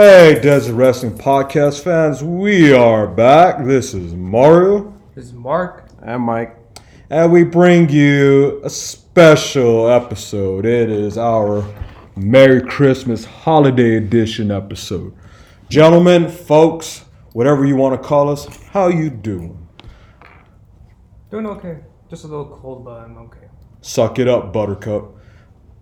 Hey, Desert Wrestling Podcast fans, we are back. This is Mario, This is Mark. And Mike. and we bring you a special episode. It is our Merry Christmas Holiday Edition episode. Gentlemen, folks, whatever you want to call us, how you doing? Doing okay. Just a little cold, but I'm okay. Suck it up, Buttercup.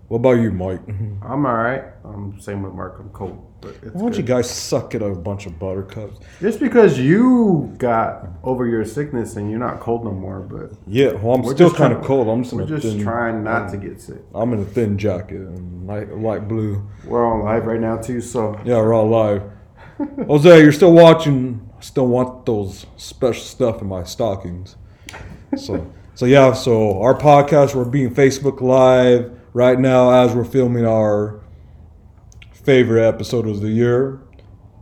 What about you, Mike? I'm all right. Um, same with Mark. I'm cold, but it's Why don't you guys suck it up, a bunch of buttercups? Just because you got over your sickness and you're not cold no more, but Yeah, well, I'm still kind of cold. I'm just, we're just thin, trying not to get sick. I'm in a thin jacket and light, light blue. We're on live right now too, so Yeah, we're all live. Jose, you're still watching. I still want those special stuff in my stockings. So, so yeah. So our podcast, we're being Facebook Live right now as we're filming our favorite episode of the year.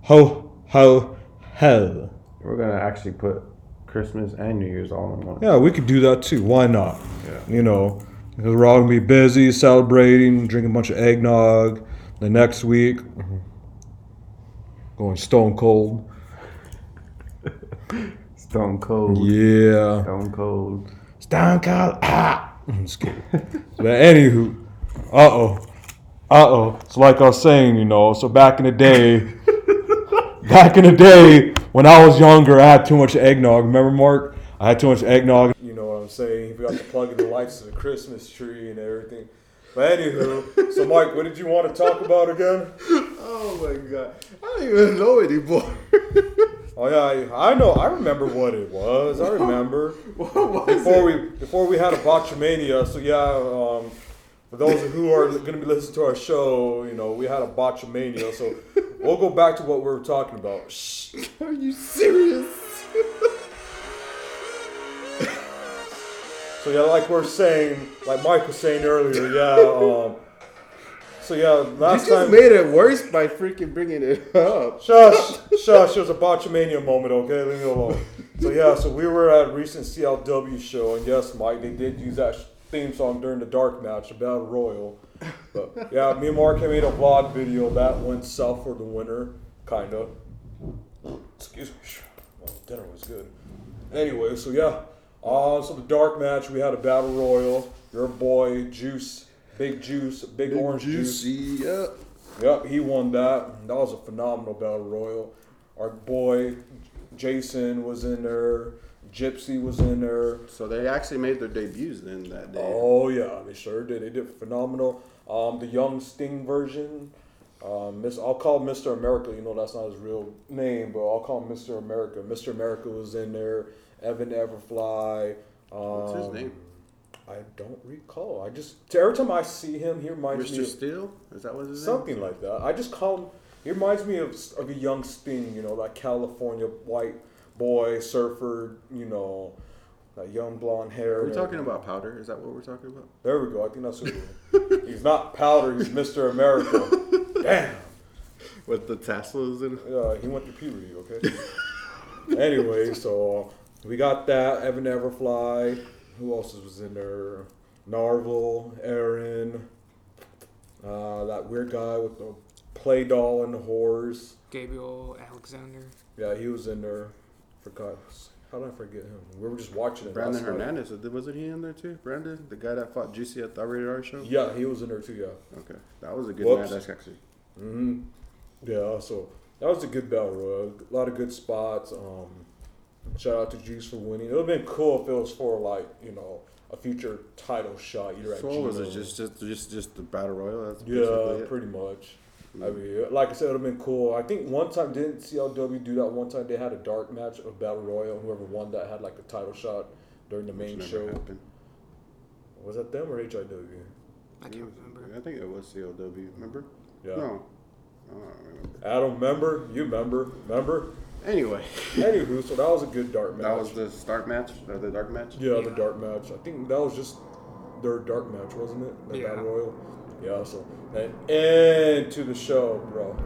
Ho ho hell. we're gonna actually put Christmas and New Year's all in one. Yeah, we could do that too. Why not? Yeah. You know, because we're all gonna be busy celebrating, drinking a bunch of eggnog. The next week, going stone cold. Stone cold. Yeah. Stone cold. Stone cold. Ah. I'm just kidding. but anywho, uh oh, uh oh. So like I was saying, you know, so back in the day, back in the day when I was younger, I had too much eggnog. Remember, Mark? I had too much eggnog. You know what I'm saying? He forgot to plug in the lights to the Christmas tree and everything. But anywho, so Mike, what did you want to talk about again? Oh my god. I don't even know anymore. Oh yeah, I, I know. I remember what it was. I remember. what was before it? we before we had a botchamania. So yeah, um, for those who are going to be listening to our show, you know, we had a botchamania. So we'll go back to what we were talking about. Shh. Are you serious? So yeah, like we're saying, like Mike was saying earlier, yeah. Um, so yeah, last You just time. made it worse by freaking bringing it up. Shush, shush. It was a botchamania moment, okay? Leave me alone. So yeah, so we were at a recent CLW show, and yes, Mike, they did use that theme song during the dark match, the Battle Royal. But yeah, me and Mark made a vlog video that went south for the winner, kinda. Excuse me. Well, dinner was good. Anyway, so yeah. Uh, so the dark match, we had a battle royal. Your boy Juice, Big Juice, Big, Orange Juice. Juicy, yeah. Yep, he won that. That was a phenomenal battle royal. Our boy Jason was in there. Gypsy was in there. So they actually made their debuts then that day. Oh yeah, they sure did. They did phenomenal. Um, the young Sting version, um, Miss, I'll call Mr. America. You know that's not his real name, but I'll call him Mr. America. Mr. America was in there. Evan Everfly. Um, What's his name? I don't recall. I just every time I see him, he reminds me Mr. of Steel? Is that what his name? something like that. I just call him. He reminds me of of a young Sting. You know, that California white boy surfer. You know, that young blonde hair. Are we and talking everything. about powder? Is that what we're talking about? There we go. I think that's who. he's not powder. He's Mr. America. Damn. With the tassels and Yeah, he went through puberty. Okay. anyway, so we got that Evan Everfly. Who else was in there? Narvel, Aaron. Uh, that weird guy with the play doll and the horse. Gabriel Alexander. Yeah, he was in there. Forgot. How did I forget him? We were just watching it. Brandon last night. Hernandez. Wasn't he in there too? Brandon, the guy that fought Juicy at the Rated R show. Yeah, he was in there too. Yeah. Okay, that was a good Whoops. match. That's actually. hmm Yeah, so that was a good battle royal. A lot of good spots. Um, shout out to Juice for winning. It would have been cool if it was for like you know a future title shot. Either at So what was it? Just, just, just, just the battle royal. That's yeah, pretty much. I mean, mm-hmm. like I said, it would have been cool. I think one time didn't CLW do that. One time they had a dark match of battle royal. Whoever won that had like a title shot during the Which main never show. happened. Was that them or HIW? I can't remember. I think it was CLW. Remember? Yeah. No. Oh, I don't remember. Adam, remember? You remember? Remember? Anyway, Anywho, so that was a good dark match. that was the start match, or the dark match. Yeah, the dark match. I think that was just their dark match, wasn't it? The Yeah. Battle Royal. Yeah, so and into the show, bro.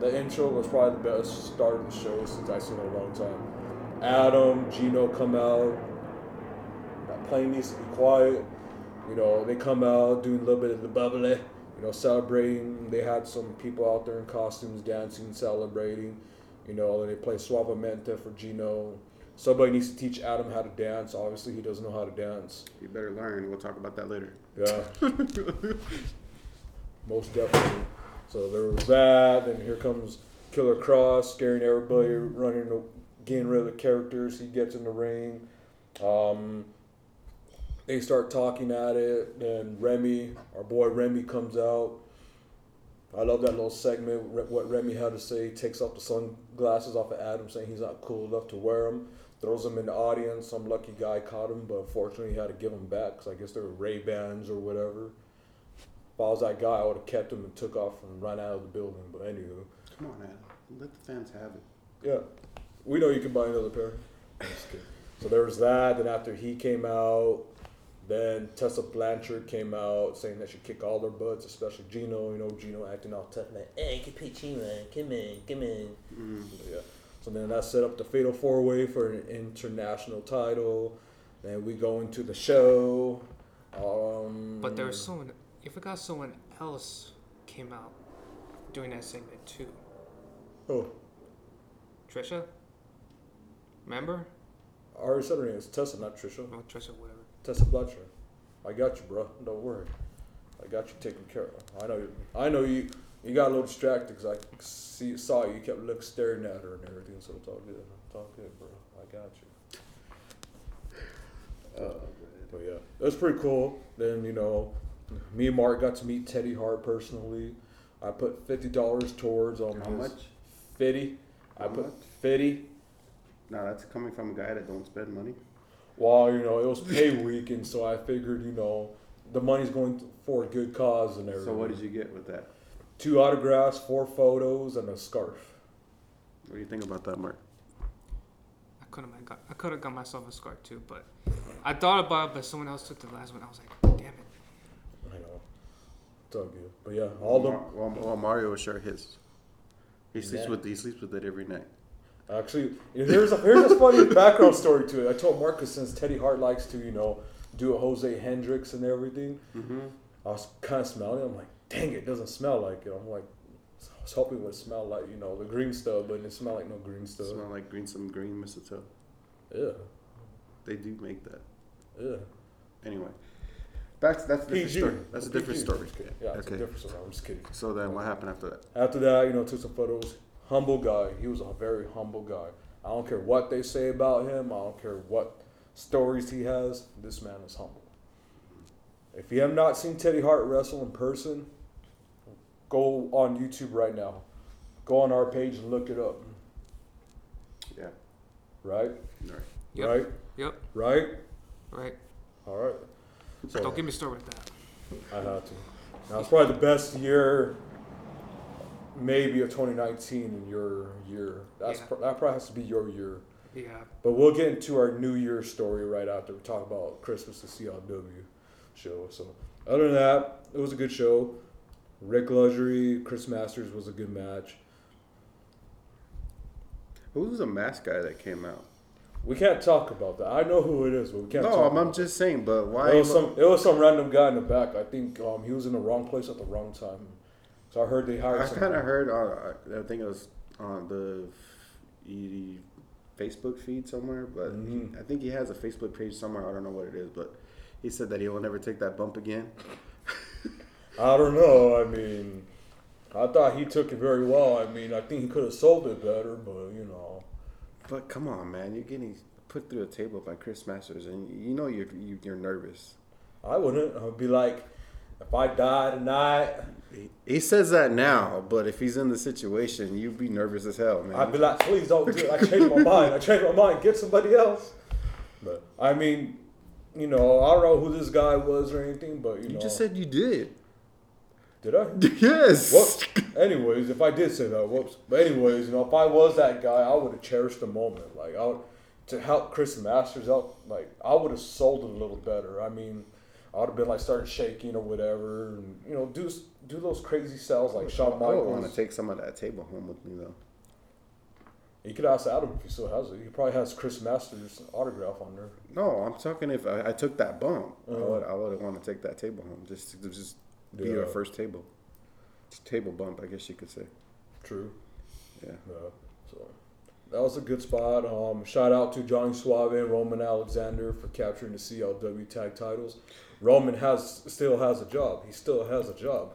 The intro was probably the best start of the show since I've seen in a long time. Adam, Gino come out. That plane needs to be quiet. You know, they come out doing a little bit of the bubbly, you know, celebrating. They had some people out there in costumes dancing, celebrating. You know, and they play Suavemente for Gino. Somebody needs to teach Adam how to dance. Obviously, he doesn't know how to dance. You better learn. We'll talk about that later. Yeah. Most definitely. So there was that. Then here comes Killer Kross, scaring everybody, running, getting rid of the characters. He gets in the ring. Um, they start talking at it. Then Remy, our boy Remy, comes out. I love that little segment. What Remy had to say. He takes off the sunglasses off of Adam, saying he's not cool enough to wear them. Throws them in the audience. Some lucky guy caught him, but unfortunately he had to give them back because I guess they were Ray Bans or whatever. If I was that guy, I would have kept him and took off and run out of the building. But anywho, Come on, Adam. Let the fans have it. yeah, we know you can buy another pair. I'm just kidding. So there was that. Then after he came out, then Tessa Blanchard came out saying that she kick all their butts, especially Gino. You know, Gino acting all tough like, "Hey, can put you in. Come in, come in." Yeah. So then that set up the Fatal Four Way for an international title. Then we go into the show. Um, But there was someone. You forgot someone else came out doing that segment too. Oh, Trisha. Remember? I already said her name. It's Tessa, not Trisha. Oh, Trisha, whatever. Tessa Blanchard. I got you, bro. Don't worry. I got you taken care of. I know. You, I know you. You got a little distracted because I see, saw you. You kept looking, staring at her and everything. So it's all good. It's all good, bro. I got you. Uh, But yeah, it was pretty cool. Then you know, me and Mark got to meet Teddy Hart personally. I put fifty dollars towards um How his much? fifty. I How put much? fifty. No, that's coming from a guy that don't spend money. Well, you know, it was pay week, and so I figured, you know, the money's going for a good cause and everything. So what did you get with that? Two autographs, four photos, and a scarf. What do you think about that, Mark? I could have got. I could have got myself a scarf too, but I thought about it. But someone else took the last one. I was like, damn it. I know. It's all good. But yeah, all the well, well, Mario will share his. He sleeps Yeah. with he sleeps with it every night. Actually, here's a here's a funny background story to it. I told Marcus since Teddy Hart likes to, you know, do a Jose Hendrix and everything. Mm-hmm. I was kind of smelling it. I'm like, dang, it doesn't smell like it. I'm like, I was hoping it would smell like, you know, the green stuff, but it smelled like no green stuff. Smell like green some green mistletoe. Yeah. They do make that. Yeah. Anyway, that's that's a different PG. story. That's a different PG. story. Just kidding. Yeah, it's Okay. a different story. I'm just kidding. So then, what happened after that? After that, you know, took some photos. Humble guy. He was a very humble guy. I don't care what they say about him. I don't care what stories he has. This man is humble. If you have not seen Teddy Hart wrestle in person, go on YouTube right now. Go on our page and look it up. Yeah. Right? Right. Yep. Right? Yep. Right? Right. All right. So Don't get me started with that. I had to. Now it's probably the best year, maybe of 2019 in your year. That's Yeah. pro- that probably has to be your year. Yeah. But we'll get into our New Year story right after we talk about Christmas the CLW show. So other than that, it was a good show. Rick Luxury, Chris Masters was a good match. Who was the mask guy that came out? We can't talk about that. I know who it is, but we can't. No, talk I'm, I'm just saying. But why? It was some. It was some random guy in the back. I think um, he was in the wrong place at the wrong time. So I heard they hired. I kind of heard. Uh, I think it was on the Facebook feed somewhere, but he- Mhm. I think he has a Facebook page somewhere. I don't know what it is, but he said that he will never take that bump again. I don't know. I mean, I thought he took it very well. I mean, I think he could have sold it better, but you know. But come on, man, you're getting put through a table by Chris Masters, and you know you're you, you're nervous. I wouldn't. I'd be like, if I die tonight, He, he says that now, but if he's in the situation, you'd be nervous as hell, man. I'd be like, please don't do it. I changed my mind. I changed my mind. Get somebody else. But I mean, you know, I don't know who this guy was or anything, but you, you know, just said you did. did I? yes. Whoops. Anyways, if I did say that, whoops. But anyways, you know, if I was that guy, I would have cherished the moment. Like I would to help Chris Masters out. Like I would have sold it a little better. I mean, I would have been like started shaking or whatever, and you know, do do those crazy sells like Shawn Michaels. I would want to take some of that table home with me though. You could ask Adam if he still has it. He probably has Chris Masters autograph on there. No, I'm talking if I, I took that bump, I Uh-huh. would I would want to take that table home just to just be Yeah. our first table. Table bump, I guess you could say. True. Yeah. Yeah. So that was a good spot. Um, shout out to Johnny Suave and Roman Alexander for capturing the CLW tag titles. Roman has still has a job. He still has a job.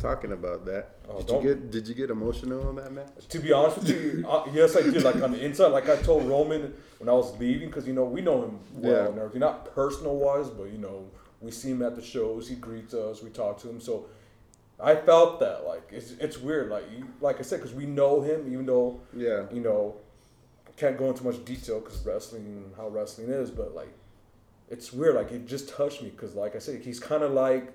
Talking about that, Oh, did you get did you get emotional on that match? To be honest with you, uh, yes, I did. Like on the inside, like I told Roman when I was leaving, because you know we know him well Yeah. and everything, not personal wise, but you know we see him at the shows. He greets us. We talk to him. So I felt that like it's it's weird. Like you, like I said, because we know him, even though Yeah. you know can't go into much detail because wrestling how wrestling is, but like it's weird. Like it just touched me because like I said, he's kind of like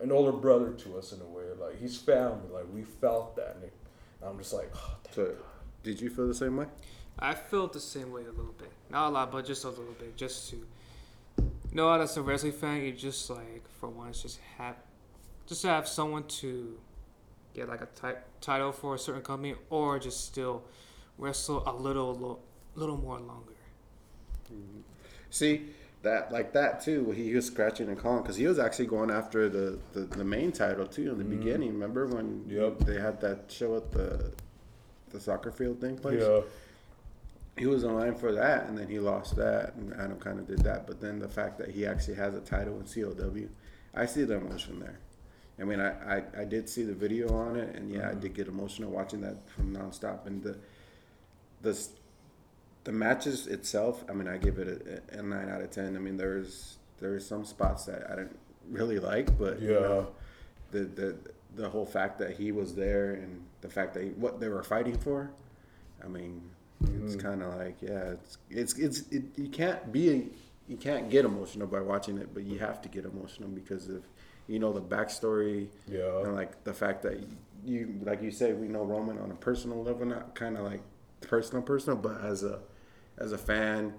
an older brother to us in a way. Like he's family. Like we felt that, and, it, and I'm just like. Oh, thank So, did you feel the same way? I felt the same way a little bit. Not a lot, but just a little bit. Just to know as a wrestling fan, you just like for once just have just to have someone to get like a ti- title for a certain company, or just still wrestle a little lo- little more longer. Mm-hmm. See that like that too. He was scratching and calling because he was actually going after the, the, the main title too in the mm. beginning. Remember when Yep. they had that show at the the soccer field thing place? Yeah. He was in line for that, and then he lost that, and Adam kind of did that. But then the fact that he actually has a title in CLW, I see the emotion there. I mean, I, I, I did see the video on it, and yeah, I mm-hmm. did get emotional watching that from nonstop. And the the the matches itself, I mean, I give it a, a nine out of ten. I mean, there's there's some spots that I didn't really like, but you Yeah. know, the the the whole fact that he was there and the fact that he, what they were fighting for, I mean, it's mm-hmm. kind of like yeah, it's it's it's it, you can't be you can't get emotional by watching it, but you have to get emotional because of you know the backstory Yeah. and like the fact that you like you say we know Roman on a personal level, not kind of like personal personal, but as a as a fan.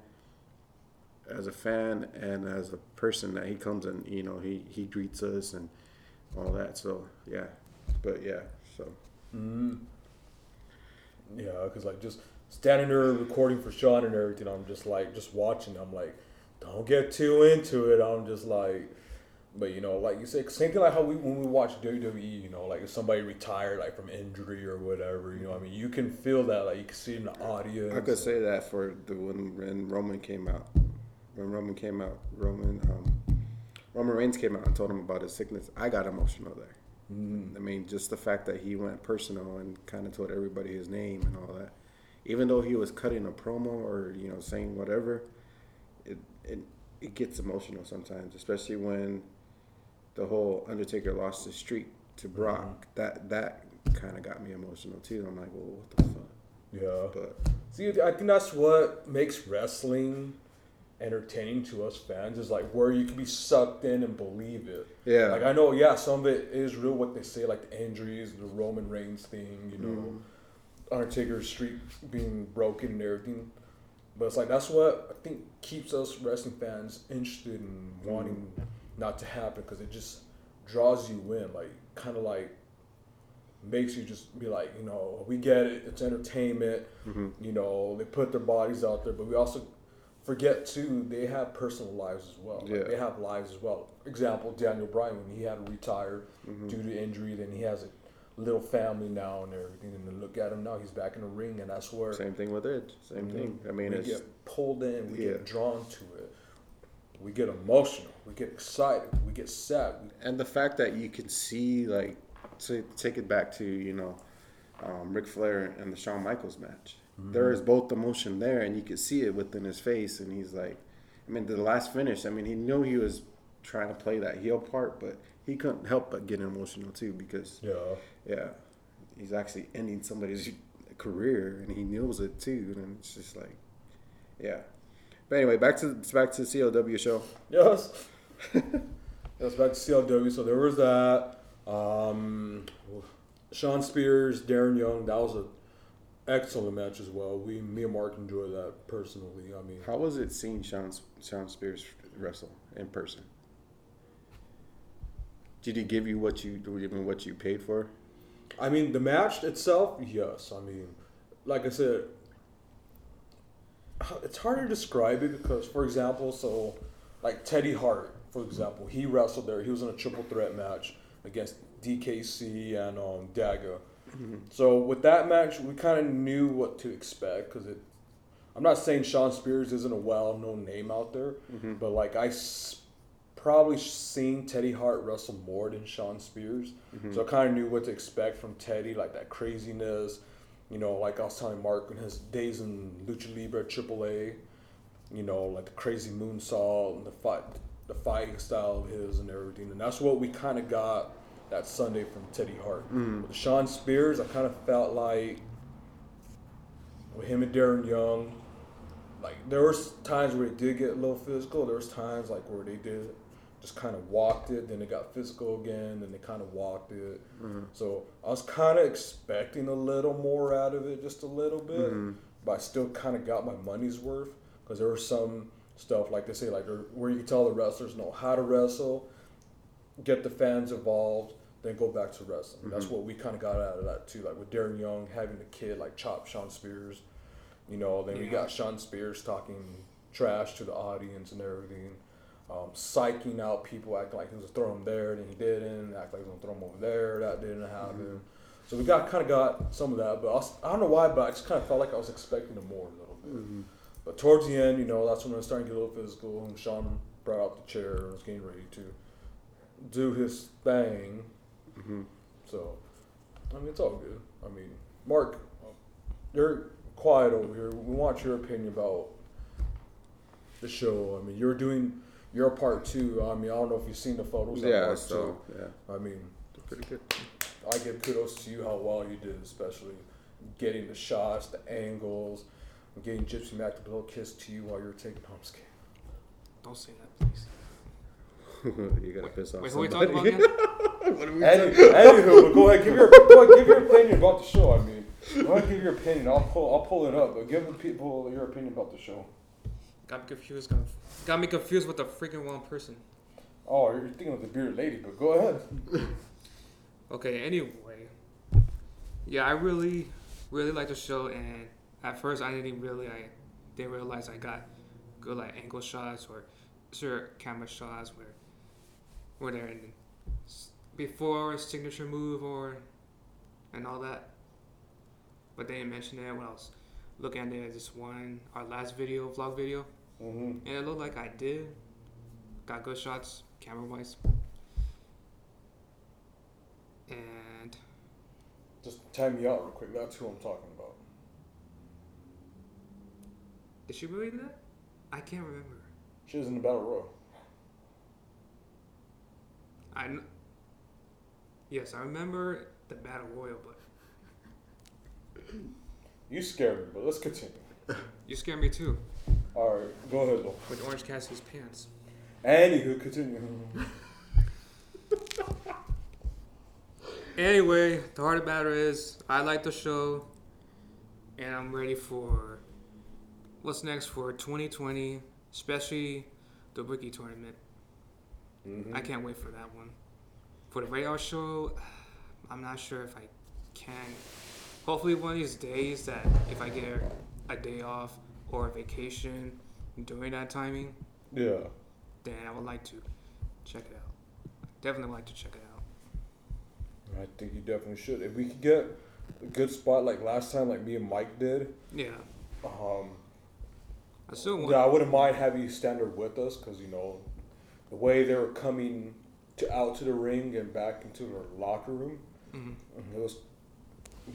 As a fan and as a person that he comes and you know he he greets us and all that. So yeah, but yeah, so Mm. Yeah, because like just standing there recording for Sean and everything, I'm just like just watching. I'm like, don't get too into it. I'm just like, but you know, like you said, same thing like how we when we watch WWE, you know, like if somebody retired like from injury or whatever, you know, I mean, you can feel that, like you can see in the audience. I could say that for the when, when Roman came out. when Roman came out, Roman um, Roman Reigns came out and told him about his sickness. I got emotional there. Mm. I mean, just the fact that he went personal and kind of told everybody his name and all that. Even though he was cutting a promo or you know saying whatever, it it, it gets emotional sometimes, especially when the whole Undertaker lost his streak to Brock. That that kind of got me emotional too. I'm like, well, what the fuck? Yeah. But See, I think that's what makes wrestling entertaining to us fans is like where you can be sucked in and believe it. yeah, Like I know, yeah, some of it is real. What they say, like the injuries, the Roman Reigns thing, you know, Mm-hmm. Undertaker's streak being broken and everything. But it's like that's what I think keeps us wrestling fans interested in wanting not to happen because it just draws you in, like kind of like makes you just be like, you know, we get it, it's entertainment. Mhm. You know, they put their bodies out there, but we also forget too they have personal lives as well. Like, Yeah. they have lives as well. Example: Daniel Bryan when he had to retire Mm-hmm. due to injury, then he has a little family now and everything. And then look at him now; he's back in the ring, and that's where same thing with it. Same Mhm. thing. I mean, we it's get pulled in, we Yeah. get drawn to it, we get emotional, we get excited, we get sad. And the fact that you can see like to take it back to you know um, Ric Flair and the Shawn Michaels match. There is both emotion there, and you could see it within his face. And he's like, I mean, the last finish. I mean, he knew he was trying to play that heel part, but he couldn't help but get emotional too because yeah, yeah, he's actually ending somebody's career, and he knows it too. And it's just like, yeah. But anyway, back to back to the CLW show. yes. That's back to CLW. So there was that. Um, Shawn Spears, Darren Young. That was an excellent match as well. We, me and Mark enjoyed that personally. I mean, How was it seeing Sean Shawn Spears wrestle in person? Did he give you what you even what you paid for? I mean, the match itself, yes. I mean, like I said, it's hard to describe it because, for example, so like Teddy Hart, for example, he wrestled there. He was in a triple threat match against DKC and um, Daga. Mm-hmm. So with that match, we kind of knew what to expect because it. I'm not saying Shawn Spears isn't a well-known name out there, mm-hmm. but like I s- probably seen Teddy Hart wrestle more than Shawn Spears, mm-hmm. so I kind of knew what to expect from Teddy, like that craziness. You know, like I was telling Mark in his days in Lucha Libre AAA, you know, like the crazy moonsault and the fight, the fighting style of his and everything, and that's what we kind of got that Sunday from Teddy Hart. Mm. With Shawn Spears, I kind of felt like with him and Darren Young, like there was times where it did get a little physical. There was times like where they did just kind of walked it, then it got physical again, then they kind of walked it. Mm-hmm. So I was kind of expecting a little more out of it, just a little bit, mm-hmm. but I still kind of got my money's worth because there was some stuff like they say like where you can tell the wrestlers know how to wrestle, get the fans involved, then go back to wrestling. That's mm-hmm. what we kind of got out of that too. Like with Darren Young having the kid like chop Shawn Spears, you know. Then we got Shawn Spears talking trash to the audience and everything, um, psyching out people, acting like he was gonna throw him there, then he didn't. Act like he was gonna throw him over there, that didn't happen. So we got kind of got some of that, but I, was, I don't know why, but I just kind of felt like I was expecting it more a little bit. But towards the end, you know, that's when I was starting to get a little physical, and Shawn brought out the chair and was getting ready to do his thing. Mm-hmm. So, I mean, it's all good. I mean, Mark, you're quiet over here. We want your opinion about the show. I mean, you're doing your part too. I mean, I don't know if you've seen the photos. Yeah, Mark, so yeah. I mean, pretty good. I give kudos to you how well you did, especially getting the shots, the angles, and getting Gypsy Mac to blow a kiss to you while you're taking home skin. Don't say that, please. you gotta piss off Wait, who are we somebody. talking about again? what are we Any, talking- anywho, but go ahead, give your go ahead, give your opinion about the show. I mean, go ahead, give your opinion. I'll pull I'll pull it up, but give the people your opinion about the show. Got me confused. Got, got me confused with the freaking wrong person. Oh, you're thinking of the bearded lady, but go ahead. Okay, anyway. Yeah, I really, really like the show, and at first I didn't really, I didn't realize I got good like angle shots or sure camera shots where, where they're in s- before a signature move or, and all that. But they didn't mention that when I was looking at it, this one our last video vlog video, Mm-hmm. and it looked like I did. Got good shots, camera wise. And Just time me out real quick. That's who I'm talking about. did she really do that? I can't remember. She was in the battle royal. I kn- yes, I remember the battle royal, but You scared me, but let's continue. you scared me too All right, go ahead though. with Orange Cassidy's pants. Anywho, continue. Anyway, the heart of the matter is, I like the show, and I'm ready for what's next for 2020, especially the rookie tournament. Mhm. I can't wait for that one. For the Rated R show, I'm not sure if I can. Hopefully, one of these days that if I get a day off or a vacation during that timing, Yeah. then I would like to check it out. Definitely like to check it out. I think you definitely should. If we could get a good spot like last time, like me and Mike did, Yeah, um, I still want. yeah, I wouldn't mind having you stand there with us because you know the way they were coming to out to the ring and back into their locker room, Mhm. it was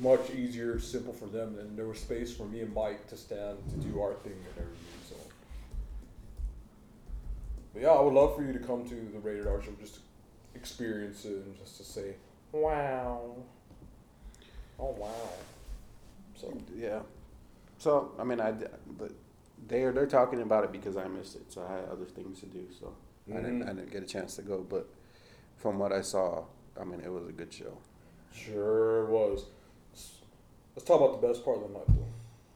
much easier, simple for them, and there was space for me and Mike to stand to do our thing and everything. So, but yeah, I would love for you to come to the Rated R show just to experience it and just to say, "Wow, oh wow." So Yeah. So I mean, I but they are they're talking about it because I missed it, so I had other things to do, so I didn't Mhm. I didn't get a chance to go. But from what I saw, I mean, it was a good show. Sure was. Let's, talk about the best part of the night, though.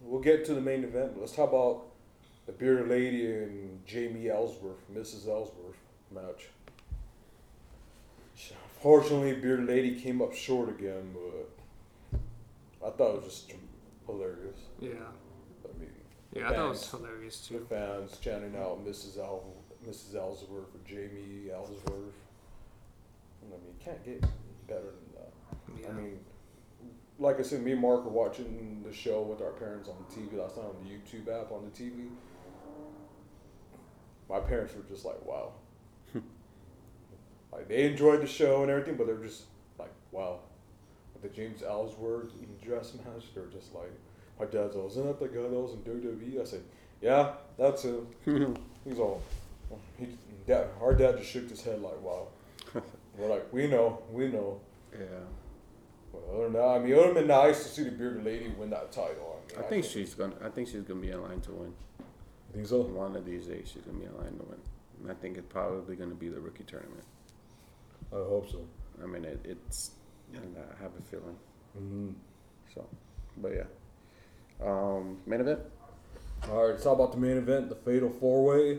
We'll get to the main event, but let's talk about the bearded lady and Jamie Ellsworth, Mrs. Ellsworth match. Unfortunately, bearded lady came up short again, but I thought it was just hilarious. Yeah, I mean, yeah, I thought it was hilarious too. the fans chanting out Mrs. El, Mrs. Ellsworth or Jamie Ellsworth. I mean, you can't get better than that. Yeah. I mean, like I said, me and Mark were watching the show with our parents on the TV last night on the YouTube app on the TV. My parents were just like, "Wow!" like they enjoyed the show and everything, but they're just like, "Wow!" With the James Ellsworth dress match, they're just like, "My dad's all, isn't that the guy that was in WWE?" I said, "Yeah, that's him." He's all, he, dad, our dad just shook his head like, "Wow." we're like, "We know, we know." Yeah. Well, than I mean, it would have been nice to see the bearded lady win that title. I, I mean, think she's gonna. I think she's gonna be in line to win. I think so. One of these days, she's gonna be in line to win. And I think it's probably gonna be the rookie tournament. I hope so. I mean, it, it's. And I have a feeling. Mm-hmm. So, but yeah. Um, main event. All right, let's talk about the main event, the Fatal Four Way.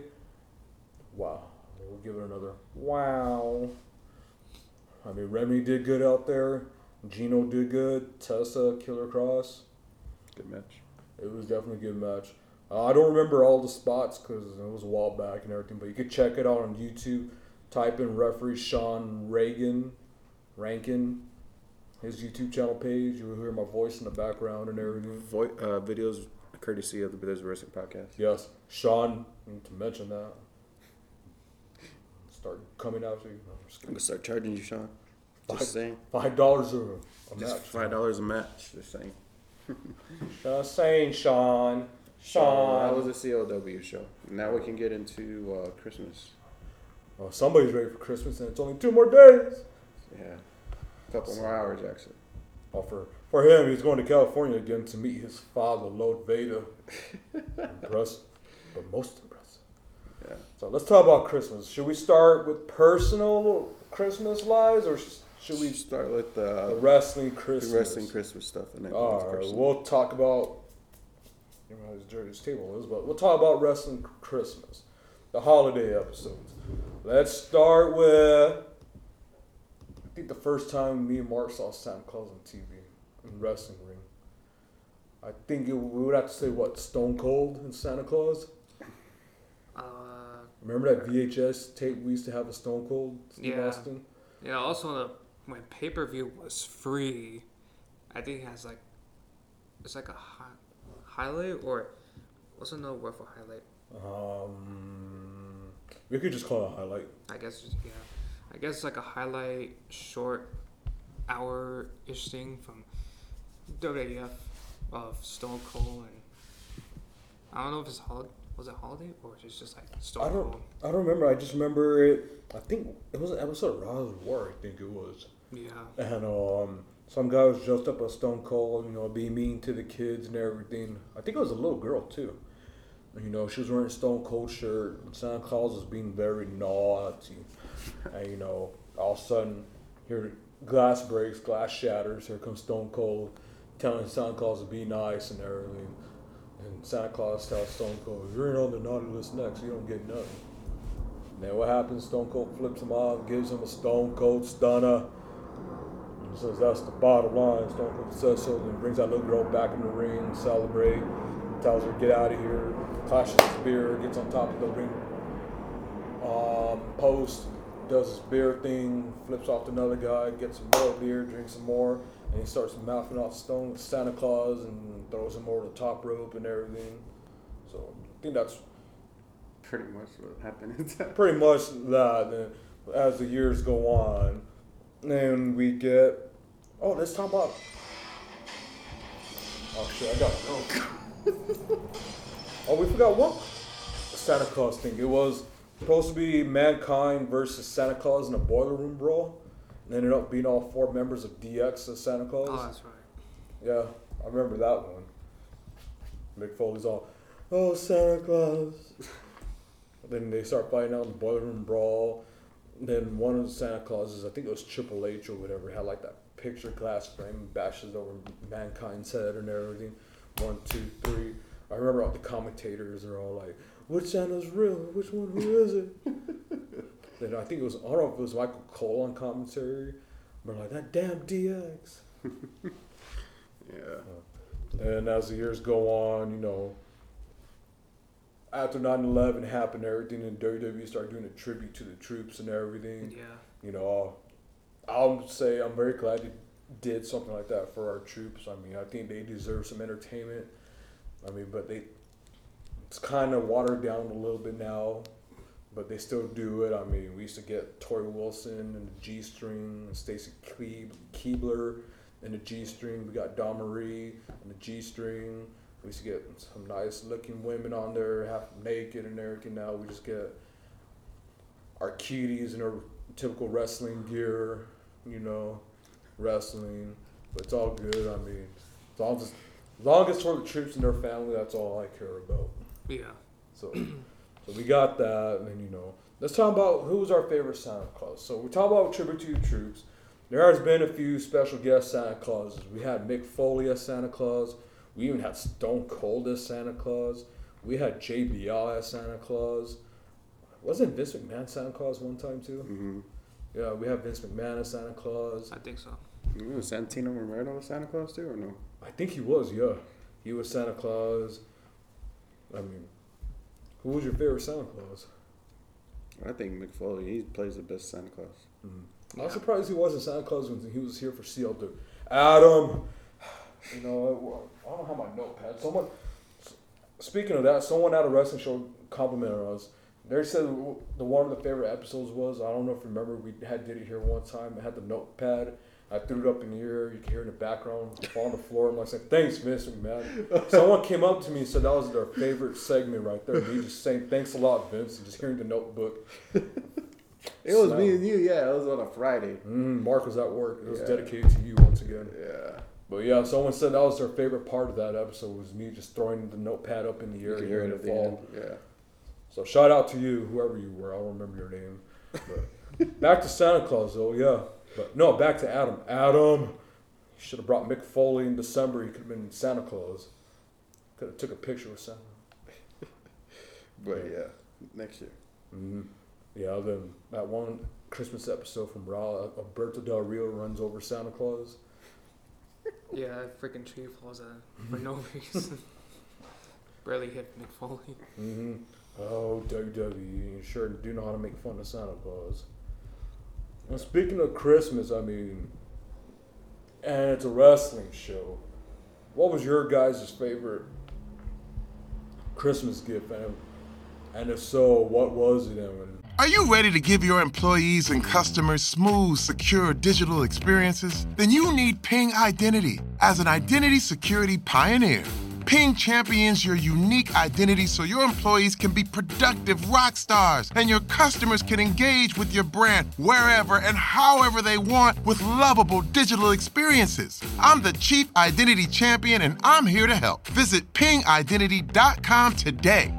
Wow, we'll give it another wow. I mean, Remy did good out there. Gino did good. Tessa, Killer Kross. Good match. It was definitely a good match. Uh, I don't remember all the spots because it was a while back and everything, but you could check it out on YouTube. Type in referee Sean Reagan, Rankin, his YouTube channel page. You'll hear my voice in the background and everything. Vo- uh, videos courtesy of the Brothers Wrestling Podcast. Yes, Sean. Need to mention that. Start coming out to you. No, I'm I'm gonna start charging you, Sean. Five- Just saying. Five dollars a, a Just match. five dollars a match. Just saying. Just saying, Sean. So that was a CLW show. Now we can get into uh, Christmas. Oh, somebody's ready for Christmas, and it's only two more days. Yeah, a couple more hours actually. Oh, for, for him, he's going to California again to meet his father, Lord Vader. impressive, but most impressive. Yeah. So let's talk about Christmas. Should we start with personal Christmas lives, or should we start with the uh, wrestling the Christmas? wrestling Christmas stuff and then go All into right, Christmas. we'll talk about. You know how his Jerry's table is, but we'll talk about wrestling Christmas, the holiday episodes. Let's start with. I think the first time me and Mark saw Santa Claus on TV in wrestling ring. I think it, we would have to say what Stone Cold and Santa Claus. Uh, Remember that VHS tape we used to have of Stone Cold Steve Yeah. Austin? yeah. Also, on the, when pay per view was free, I think it has like it's like a hi- highlight or What's another word for highlight? Um, we could just call it a highlight. I guess yeah. I guess it's like a highlight short hour ish thing from WWF of Stone Cold and I don't know if it's holiday was it holiday or it's just like Stone I don't. Cold. I don't remember. I just remember it. I think it was an episode of of War. I think it was. Yeah. And um, some guy was dressed up as Stone Cold, you know, being mean to the kids and everything. I think it was a little girl too. You know, she was wearing a Stone Cold shirt. Santa Claus was being very naughty. and you know, all of a sudden, here glass breaks, glass shatters. Here comes Stone Cold, telling Santa Claus to be nice and everything. And Santa Claus tells Stone Cold, "You're on the naughty list next. You don't get nothing." And then what happens? Stone Cold flips him off, gives him a Stone Cold stunner. And says that's the bottom line. Stone Cold says so. Then brings that little girl back in the ring, and celebrate. Tells her get out of here. Clashes his spear, gets on top of the ring um, post, does his beer thing, flips off to another guy, gets some more beer, drinks some more, and he starts mouthing off Stone Santa Claus and throws him over the top rope and everything. So I think that's Pretty much what happened. pretty much that. And as the years go on, and we get oh, let's talk about. Oh shit! I got no. oh, we forgot one Santa Claus thing. It was supposed to be mankind versus Santa Claus in a boiler room brawl. And ended up being all four members of DX as Santa oh, Claus. Oh, that's right. Yeah, I remember that one. Mick Foley's all, oh, Santa Claus. then they start fighting out in the boiler room brawl. Then one of the Santa Clauses, I think it was Triple H or whatever, had like that picture glass frame, bashes over Mankind's head and everything. One, two, three. I remember all the commentators are all like, which Santa's real? Which one? Who is it? then I think it was, I don't know if it was Michael Cole on commentary. But like, that damn DX. yeah. Uh, and as the years go on, you know, after 9 11 happened, everything in WWE started doing a tribute to the troops and everything. Yeah. You know, I'll say I'm very glad they did something like that for our troops. I mean, I think they deserve some entertainment. I mean, but they, it's kind of watered down a little bit now, but they still do it. I mean, we used to get Torrie Wilson and the G string, and Stacy Keibler and the G string. We got Dawn Marie and the G string. We used to get some nice looking women on there, half naked and everything. Now we just get our cuties in our typical wrestling gear, you know, wrestling. But it's all good. I mean, as long as, as long as it's for the troops and their family, that's all I care about. Yeah. So, so we got that, and then you know, let's talk about who's our favorite Santa Claus. So we talk about tribute to troops. There has been a few special guest Santa Clauses. We had Mick Foley as Santa Claus. We even had Stone Cold as Santa Claus. We had JBL as Santa Claus. Wasn't Vince McMahon Santa Claus one time too? Mm-hmm. Yeah, we have Vince McMahon as Santa Claus. I think so. Was Santino Romero was Santa Claus too, or no? I think he was, yeah. He was Santa Claus. I mean, who was your favorite Santa Claus? I think Mick Foley. He plays the best Santa Claus. I was surprised he wasn't Santa Claus when he was here for CL2. Adam, you know, I don't have my notepad. Someone, speaking of that, someone at a wrestling show complimented us. They said the one of the favorite episodes was I don't know if you remember we had did it here one time. I had the notepad. I threw it up in the air. You can hear in the background. Fall on the floor. I'm like saying, "Thanks, Vince McMahon." Someone came up to me and said that was their favorite segment right there. Me just saying, "Thanks a lot, Vince," and just hearing the notebook. It was me and you. Yeah, it was on a Friday. Mm, Mark was at work. It was Yeah. dedicated to you once again. Yeah. But yeah, someone said that was their favorite part of that episode was me just throwing the notepad up in the air hear hearing it it end. Yeah. So shout out to you, whoever you were. I don't remember your name. But back to Santa Claus though, yeah. But no, back to Adam. Adam, you should have brought Mick Foley in December. He could have been Santa Claus. Could have took a picture with Santa. But yeah, next year. hmm Yeah, then that one Christmas episode from Raw, Alberto Del Rio runs over Santa Claus. Yeah, that freaking tree falls out for no reason. Barely hit Mick Foley. hmm Oh, WWE, you sure do know how to make fun of Santa Claus. And speaking of Christmas, I mean, and it's a wrestling show. What was your guys' favorite Christmas gift, and and if so, what was it? And Are you ready to give your employees and customers smooth, secure digital experiences? Then you need Ping Identity. As an identity security pioneer, Ping champions your unique identity so your employees can be productive rock stars and your customers can engage with your brand wherever and however they want with lovable digital experiences. I'm the Chief Identity Champion and I'm here to help. Visit pingidentity.com today.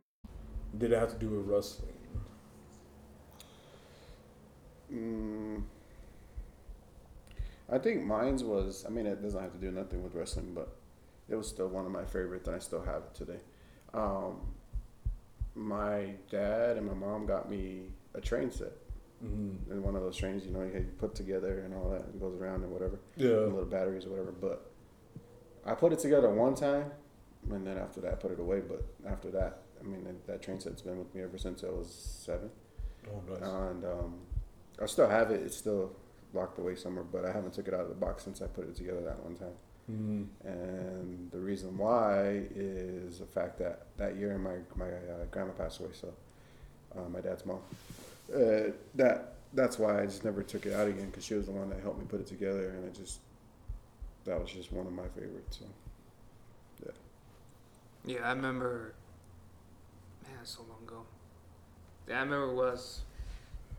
Did it have to do with wrestling? I think mine's was. I mean, it doesn't have to do nothing with wrestling, but it was still one of my favorites, and I still have it today. Um, my dad and my mom got me a train set. Mm-hmm. And one of those trains, you know, you put together and all that, and goes around and whatever. Yeah. And little batteries or whatever. But I put it together one time, and then after that, I put it away. But after that, I mean, that, that train set's been with me ever since I was seven. Oh, nice. And um, I still have it. It's still locked away somewhere, but I haven't took it out of the box since I put it together that one time. Mm-hmm. And the reason why is the fact that that year my my uh, grandma passed away, so uh, my dad's mom. Uh, that that's why I just never took it out again because she was the one that helped me put it together, and it just that was just one of my favorites. So yeah, Yeah, I remember. That's so long ago. Yeah, I remember it was.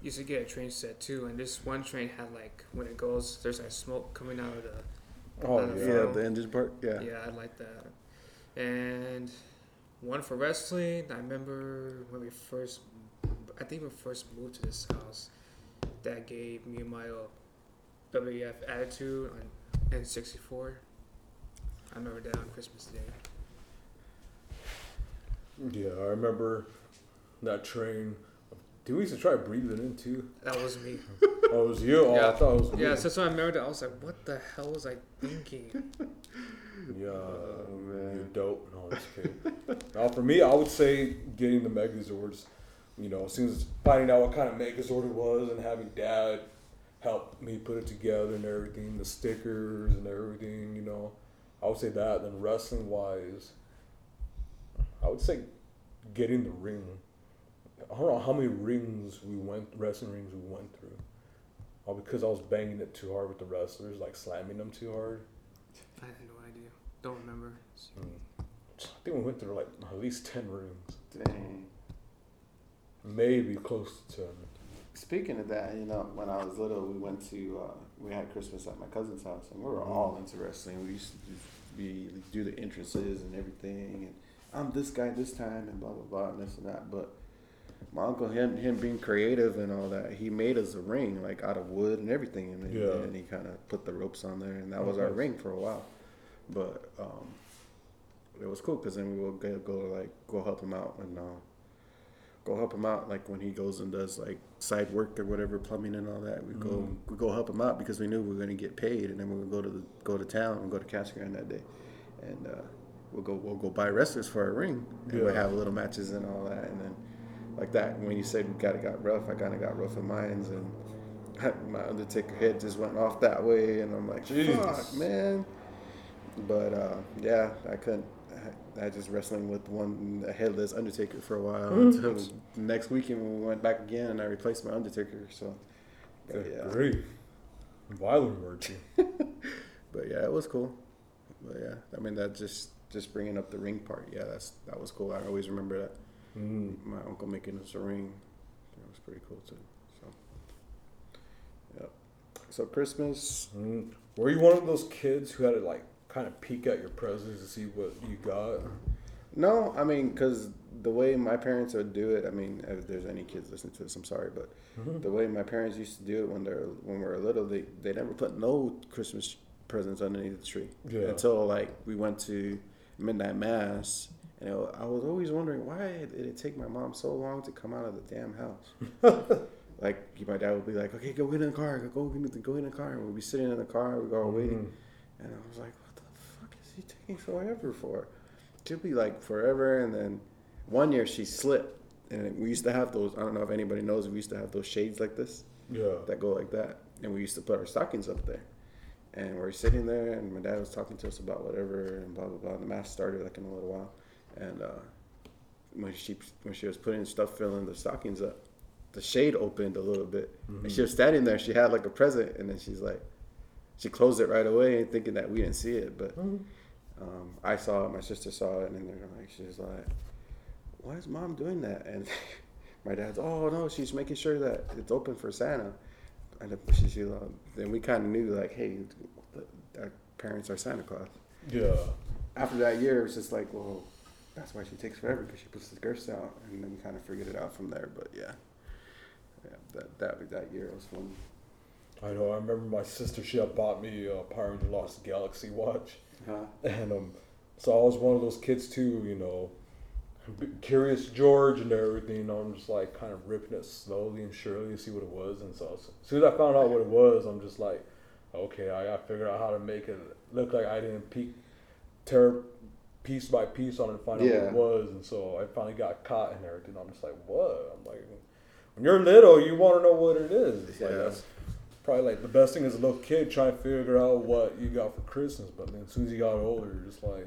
Used to get a train set too, and this one train had like when it goes, there's like smoke coming out of the. Oh, of the yeah. yeah, the engine part. Yeah, Yeah, I like that. And one for wrestling. I remember when we first, I think we first moved to this house. that gave me my uh, WWF Attitude on N64. I remember that on Christmas Day. Yeah, I remember that train. Did we used to try breathing in too? That was me. Oh, it was you? Oh, I Yeah. thought it was me. Yeah, so, so I remember that. I was like, what the hell was I thinking? Yeah, Oh, man. you're dope. No, it's okay. now, for me, I would say getting the Megazords. You know, as soon as finding out what kind of Megazord it was and having dad help me put it together and everything, the stickers and everything, you know, I would say that. Then wrestling wise, I would say getting the ring. I don't know how many rings we went, wrestling rings we went through. All because I was banging it too hard with the wrestlers, like slamming them too hard. I had no idea. Don't remember. I think we went through like at least ten rings, Dang. maybe close to ten. Speaking of that, you know, when I was little, we went to uh, we had Christmas at my cousin's house, and we were all into wrestling. We used to just be do the entrances and everything, and I'm this guy this time, and blah blah blah, and this and that. But my uncle, him him being creative and all that, he made us a ring like out of wood and everything, and, Yeah. and he kind of put the ropes on there, and that was our ring for a while. But um, it was cool because then we would go, go like go help him out and. Uh, go help him out like when he goes and does like side work or whatever plumbing and all that we go we go help him out because we knew we were going to get paid and then we would go to the, go to town and go to Casa Grande that day and uh, we'll go we'll go buy wrestlers for a ring and we'll have little matches and all that and then like that when you said we got it got rough I kind of got rough in mines and my Undertaker head just went off that way and I'm like Jeez. fuck man but uh, yeah I couldn't I, I just wrestling with one a headless Undertaker for a while until the next weekend when we went back again and I replaced my Undertaker. So, but yeah, Great. Violent word too. but yeah, it was cool. But yeah, I mean that just just bringing up the ring part. Yeah, that's that was cool. I always remember that. Mm. My uncle making us a ring. That was pretty cool too. So, yeah. So Christmas. Mm. Were you one of those kids who had to like kind of peek at your presents to see what you got? No, I mean, because the way my parents would do it, I mean, if there's any kids listening to this, I'm sorry, but the way my parents used to do it when they're when we were little, they they never put no Christmas presents underneath the tree. Yeah. Until like we went to midnight mass, and it, I was always wondering why did it take my mom so long to come out of the damn house. like my dad would be like, "Okay, go get in the car, go go the, in the car," and we'd be sitting in the car, We'd go all waiting, mm-hmm. and I was like, "What the fuck is he taking forever for?" Should be like forever, and then one year she slipped, and we used to have those. I don't know if anybody knows, we used to have those shades like this Yeah. that go like that, and we used to put our stockings up there. And we're sitting there, and my dad was talking to us about whatever, and blah blah blah. And The mass started like in a little while, and uh, when she when she was putting stuff filling the stockings up, the shade opened a little bit, and she was standing there. She had like a present, and then she's like, she closed it right away, thinking that we didn't see it, but um, I saw it. My sister saw it, and they're like, she's like, "Why is mom doing that?" And my dad's, "Oh no, she's making sure that it's open for Santa." And then she, she, uh, then we kind of knew like, hey, our parents are Santa Claus. Yeah. After that year, it was just like, well, that's why she takes forever because she puts the gifts out, and then we kind of figured it out from there. But yeah, yeah, that that that year was fun. I know. I remember my sister. She had bought me a Power Ranger Lost Galaxy watch, Huh? and um, so I was one of those kids too. You know, curious George and everything. I'm just like kind of ripping it slowly and surely to see what it was. And so as soon as I found out what it was, I'm just like, okay, I got to figure out how to make it look like I didn't peek, tear piece by piece on it and find out what it was. And so I finally got caught and everything. I'm just like, what? I'm like, when you're little, you want to know what it is. It's like that's probably like the best thing as a little kid trying to figure out what you got for Christmas. But then as soon as you got older, you're just like,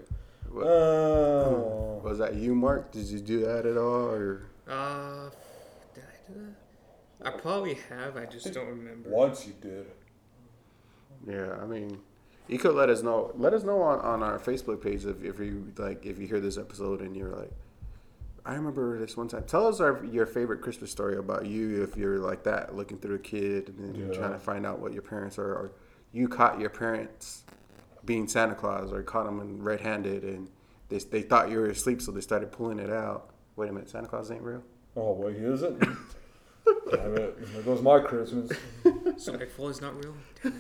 What- oh. Was that you, Mark? Did you do that at all, or Uh, did I do that? I probably have. I just don't remember. Once you did. Yeah, I mean, you could let us know. Let us know on, on our Facebook page if, if you like if you hear this episode and you're like, I remember this one time. Tell us our, your favorite Christmas story about you if you're like that, looking through a kid and then Yeah. trying to find out what your parents are, or you caught your parents being Santa Claus, or caught him red-handed and they they thought you were asleep, so they started pulling it out. Wait a minute, Santa Claus ain't real. Oh, wait, he isn't? Damn it. There goes my Christmas. So Bigfoot is not real.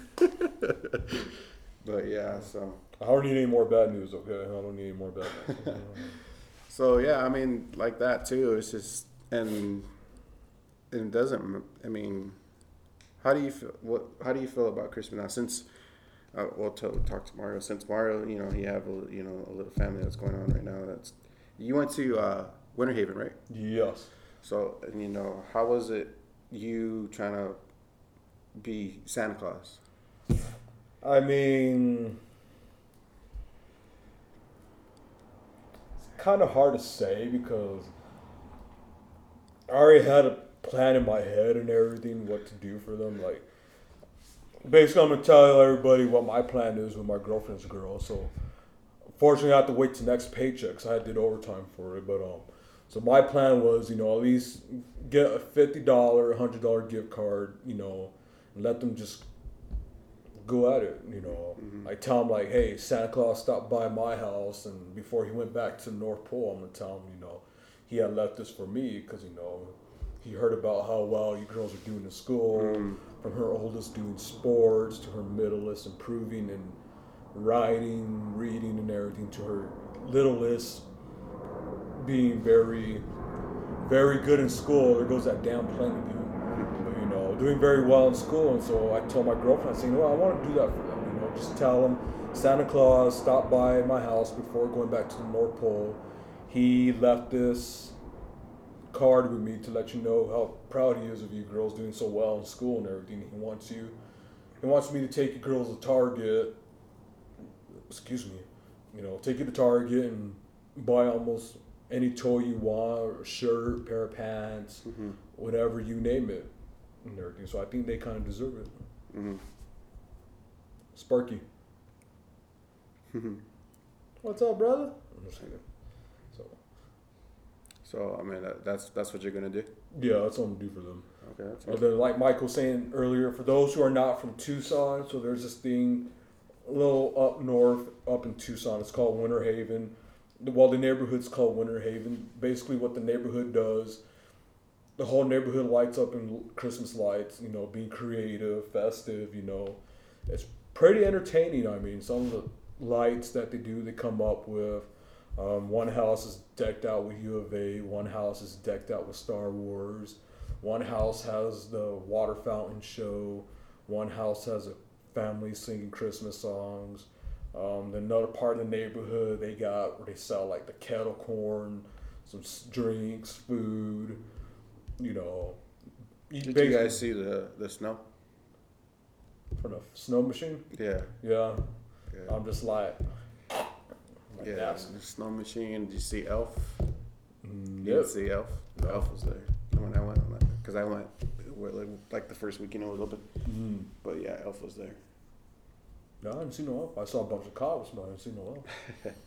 But yeah, so I don't need any more bad news, okay? I don't need any more bad news. So yeah, I mean, like that too. It's just and and it doesn't. I mean, how do you feel? What? How do you feel about Christmas now? Since uh, we'll t- talk to Mario. Since Mario, you know, he have a you know a little family that's going on right now. That's you went to uh, Winter Haven, right? yes. So and, you know, how was it? You trying to be Santa Claus? I mean, it's kind of hard to say because I already had a plan in my head and everything what to do for them. Like, basically, I'm gonna tell everybody what my plan is with my girlfriend's girl. So, unfortunately, I have to wait till next paycheck. 'cause I did overtime for it, but um. So my plan was, you know, at least get a fifty dollar, hundred dollar gift card, you know, and let them just go at it. You know, I tell him like, hey, Santa Claus stopped by my house, and before he went back to the North Pole, I'm gonna tell him, you know, he had left this for me because you know he heard about how well you girls are doing in school, mm. from her oldest doing sports to her middleest improving in writing, reading, and everything to her littlest being very, very good in school. There goes that damn dude. But, you know, doing very well in school. And so I told my girlfriend, I said, you know I want to do that for them. You know, just tell them Santa Claus stopped by my house before going back to the North Pole. He left this card with me to let you know how proud he is of you girls doing so well in school and everything. He wants you, he wants me to take you girls to Target. Excuse me, you know, take you to Target and buy almost any toy you want, or shirt, pair of pants, whatever you name it, and everything. So I think they kind of deserve it. Mhm. Sparky. What's up, brother? I'm just kidding. So So I mean, that, that's that's what you're gonna do. yeah, that's what I'm gonna do for them. Okay, that's then, like Michael was saying earlier, for those who are not from Tucson, so there's this thing a little up north, up in Tucson. It's called Winter Haven. Well, the neighborhood's called Winter Haven. Basically, what the neighborhood does, the whole neighborhood lights up in Christmas lights. You know, being creative, festive. You know, it's pretty entertaining. I mean, some of the lights that they do, they come up with. Um, one house is decked out with U of A. One house is decked out with Star Wars. One house has the water fountain show. One house has a family singing Christmas songs. Um, another part of the neighborhood they got where they sell like the kettle corn, some s- drinks, food. You know, you Did you guys see the the snow? from the snow machine? Yeah. Yeah, Yeah. I'm just like, like yeah. The snow machine. Did you see Elf? Mm, You yep. didn't see Elf? Elf was there when I went on that because I went like, like the first weekend it was open. Mm. But yeah, Elf was there. No, I didn't see no elf. I saw a bunch of cops, but I didn't see no elf.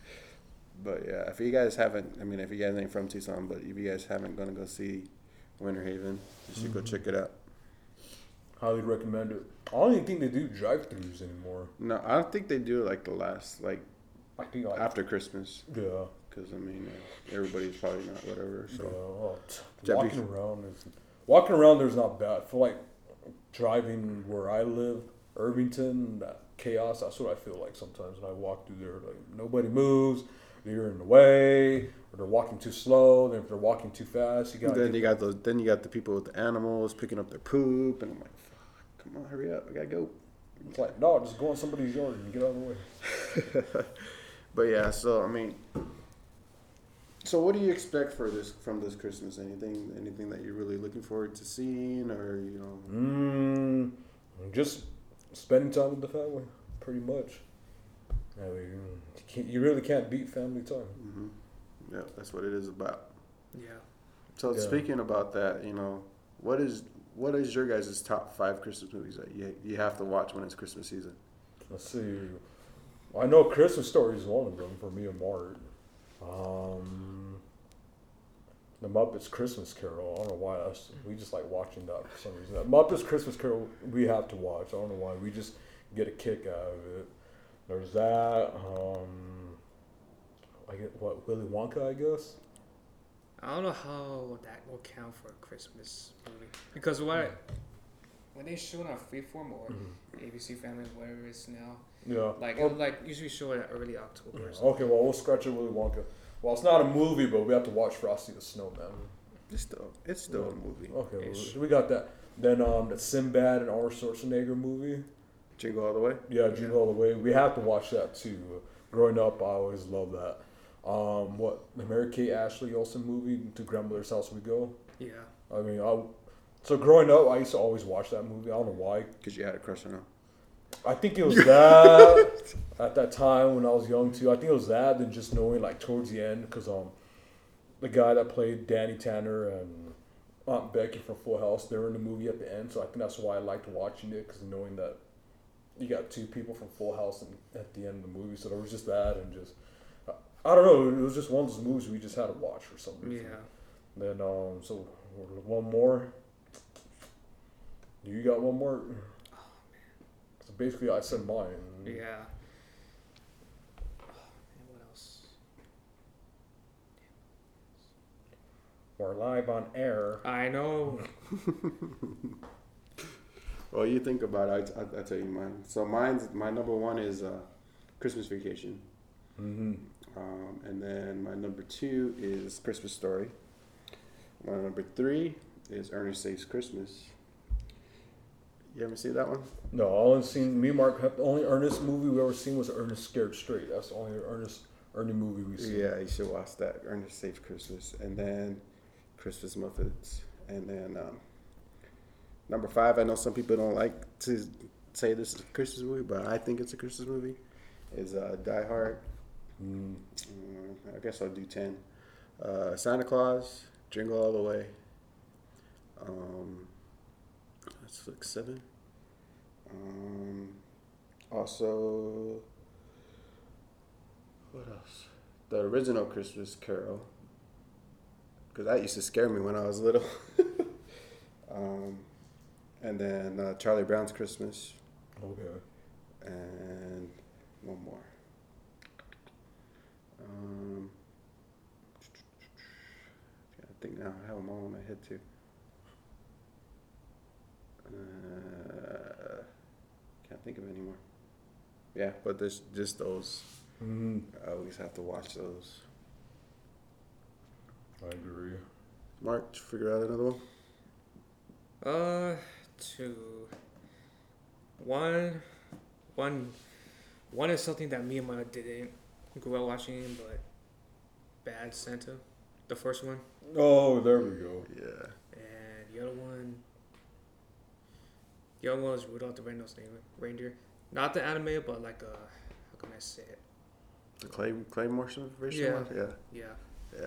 But yeah, if you guys haven't, I mean, if you guys ain't from Tucson, but if you guys haven't gonna go see Winter Haven, you should go check it out. Highly recommend it. I don't even think they do drive-throughs anymore. No, I don't think they do like the last like Like after Christmas yeah, because I mean uh, everybody's probably not whatever. yeah. So t- walking around is walking around. There's not bad. I feel like driving where I live, Irvington, that chaos. That's what I feel like sometimes when I walk through there. Like nobody moves. They're in the way, or they're walking too slow. Then if they're walking too fast, you got then you got those. Then you got the people with the animals picking up their poop, and I'm like, Fuck, come on, hurry up, I gotta go. It's like no, just go in somebody's yard and get out of the way. But yeah, so I mean, so what do you expect for this from this Christmas? Anything, anything that you're really looking forward to seeing, or you know? Mm, just spending time with the family, pretty much. I mean, you, can't, you really can't beat family time. hmm Yeah, that's what it is about. Yeah. So Yeah. speaking about that, you know, what is what is your guys' top five Christmas movies that you you have to watch when it's Christmas season? Let's see. I know Christmas Story is one of them for me and Mart. Um, the Muppets Christmas Carol. I don't know why that's we just like watching that for some reason. That Muppets Christmas Carol we have to watch. I don't know why we just get a kick out of it. There's that. Um, I get what Willy Wonka, I guess. I don't know how that will count for a Christmas movie because what when they show it on Freeform or ABC Family, whatever it is now, Yeah. like like usually show it early October. Or Yeah, something. Okay, well, we'll scratch it Willy Wonka. Well, it's not a movie, but we have to watch Frosty the Snowman. It's still it's still a movie. Okay, well, we got that. Then um, the Sinbad and Arnold Schwarzenegger movie. Jingle all the way. Yeah, Jingle All the Way. We have to watch that too. Growing up, I always loved that. Um, what the Mary Kate Ashley Olsen movie? To Grandmother's House We Go. Yeah. I mean, I. So growing up, I used to always watch that movie. I don't know why. Because you had a crush on him. I think it was that at that time when I was young too. I think it was that, and just knowing like towards the end, because um, the guy that played Danny Tanner and Aunt Becky from Full House, they were in the movie at the end. So I think that's why I liked watching it, because knowing that you got two people from Full House and at the end of the movie. So there was just that, and just I- I don't know. It was just one of those movies we just had to watch for some reason. Yeah. Then um, so one more. You got one more. So basically, I said mine. Yeah. What else? We're live on air. I know. Well, you think about it. I, I, I tell you mine. So mine's my number one is uh, Christmas Vacation, Mm-hmm. um, and then my number two is Christmas Story. My number three is Ernest Saves Christmas. You ever see that one? No, all I've seen, me and Mark, have, the only Ernest movie we ever seen was Ernest Scared Straight. That's the only Ernest Ernie movie we seen. Yeah, you should watch that. Ernest Saves Christmas, and then Christmas Muppets, and then um, number five. I know some people don't like to say this is a Christmas movie, but I think it's a Christmas movie. Is uh, Die Hard. Mm. Mm, I guess I'll do ten. Uh, Santa Claus, Jingle All the Way. Um, that's like seven. Um, also, what else? The original Christmas Carol, because that used to scare me when I was little. um, and then uh, Charlie Brown's Christmas, Okay. and one more. Um, I think now I have them all in my head too. Uh, can't think of any more. yeah, but there's just those. Mm, I always have to watch those. I agree. Mark, did you figure out another one? Uh, two. One, one, one is something that me and Maya didn't grow up watching, but Bad Santa, the first one, Oh, there we go. Yeah. and the other one. The other one was Rudolph the Red-Nosed Reindeer, not the anime, but like a, how can I say it? The Clay Claymore version. Yeah. one? Yeah. Yeah. Yeah.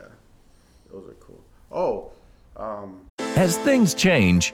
Those are cool. Oh, um, As things change,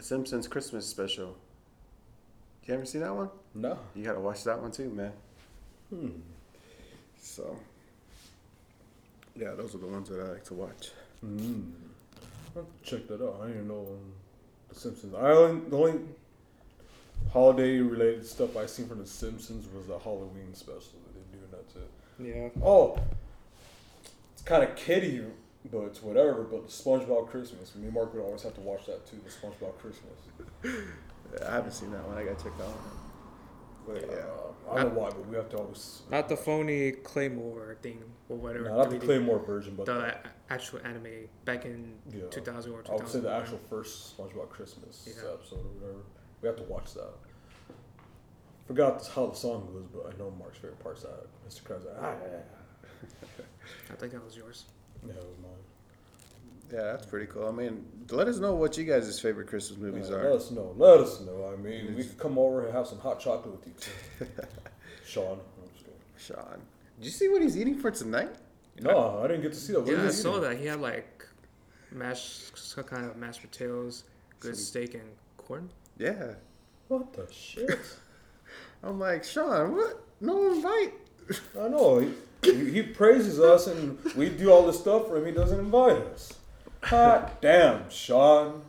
the Simpsons Christmas special. You ever see that one? No. You gotta watch that one too, man. Hmm. So, yeah, those are the ones that I like to watch. I'll check that out. I didn't even know um, The Simpsons. I only, the only holiday related stuff I seen from The Simpsons was the Halloween special that they do, and that's it. Yeah. Oh, it's kind of kiddie, but it's whatever. But the SpongeBob Christmas. Me and Mark would always have to watch that too. The SpongeBob Christmas. I haven't seen that one. I gotta check that one. But yeah, Uh, I don't know why, but we have to always. Not the phony Claymore thing or whatever. No, not the Claymore version, but The the, actual anime back in Yeah. 2000 or I would say the actual first SpongeBob Christmas Yeah. episode or whatever. We have to watch that. Forgot how the song goes, but I know Mark's favorite part's that Mr. Krabs. Ah, yeah, I think that was yours. Yeah, that yeah, that's pretty cool. I mean, let us know what you guys' favorite Christmas movies Yeah, are. let us know. Let us know. I mean, we could come over and have some hot chocolate with you. too. Sean. I'm just kidding. Sean, did you see what he's eating for tonight? No, I didn't get to see that. What Yeah, I is he saw that. He had like mashed, some kind of mashed potatoes, good steak, and corn. Yeah, What the shit? I'm like Sean, what? No invite. I know. He, he, praises us and we do all this stuff for him. He doesn't invite us. Hot damn, Sean.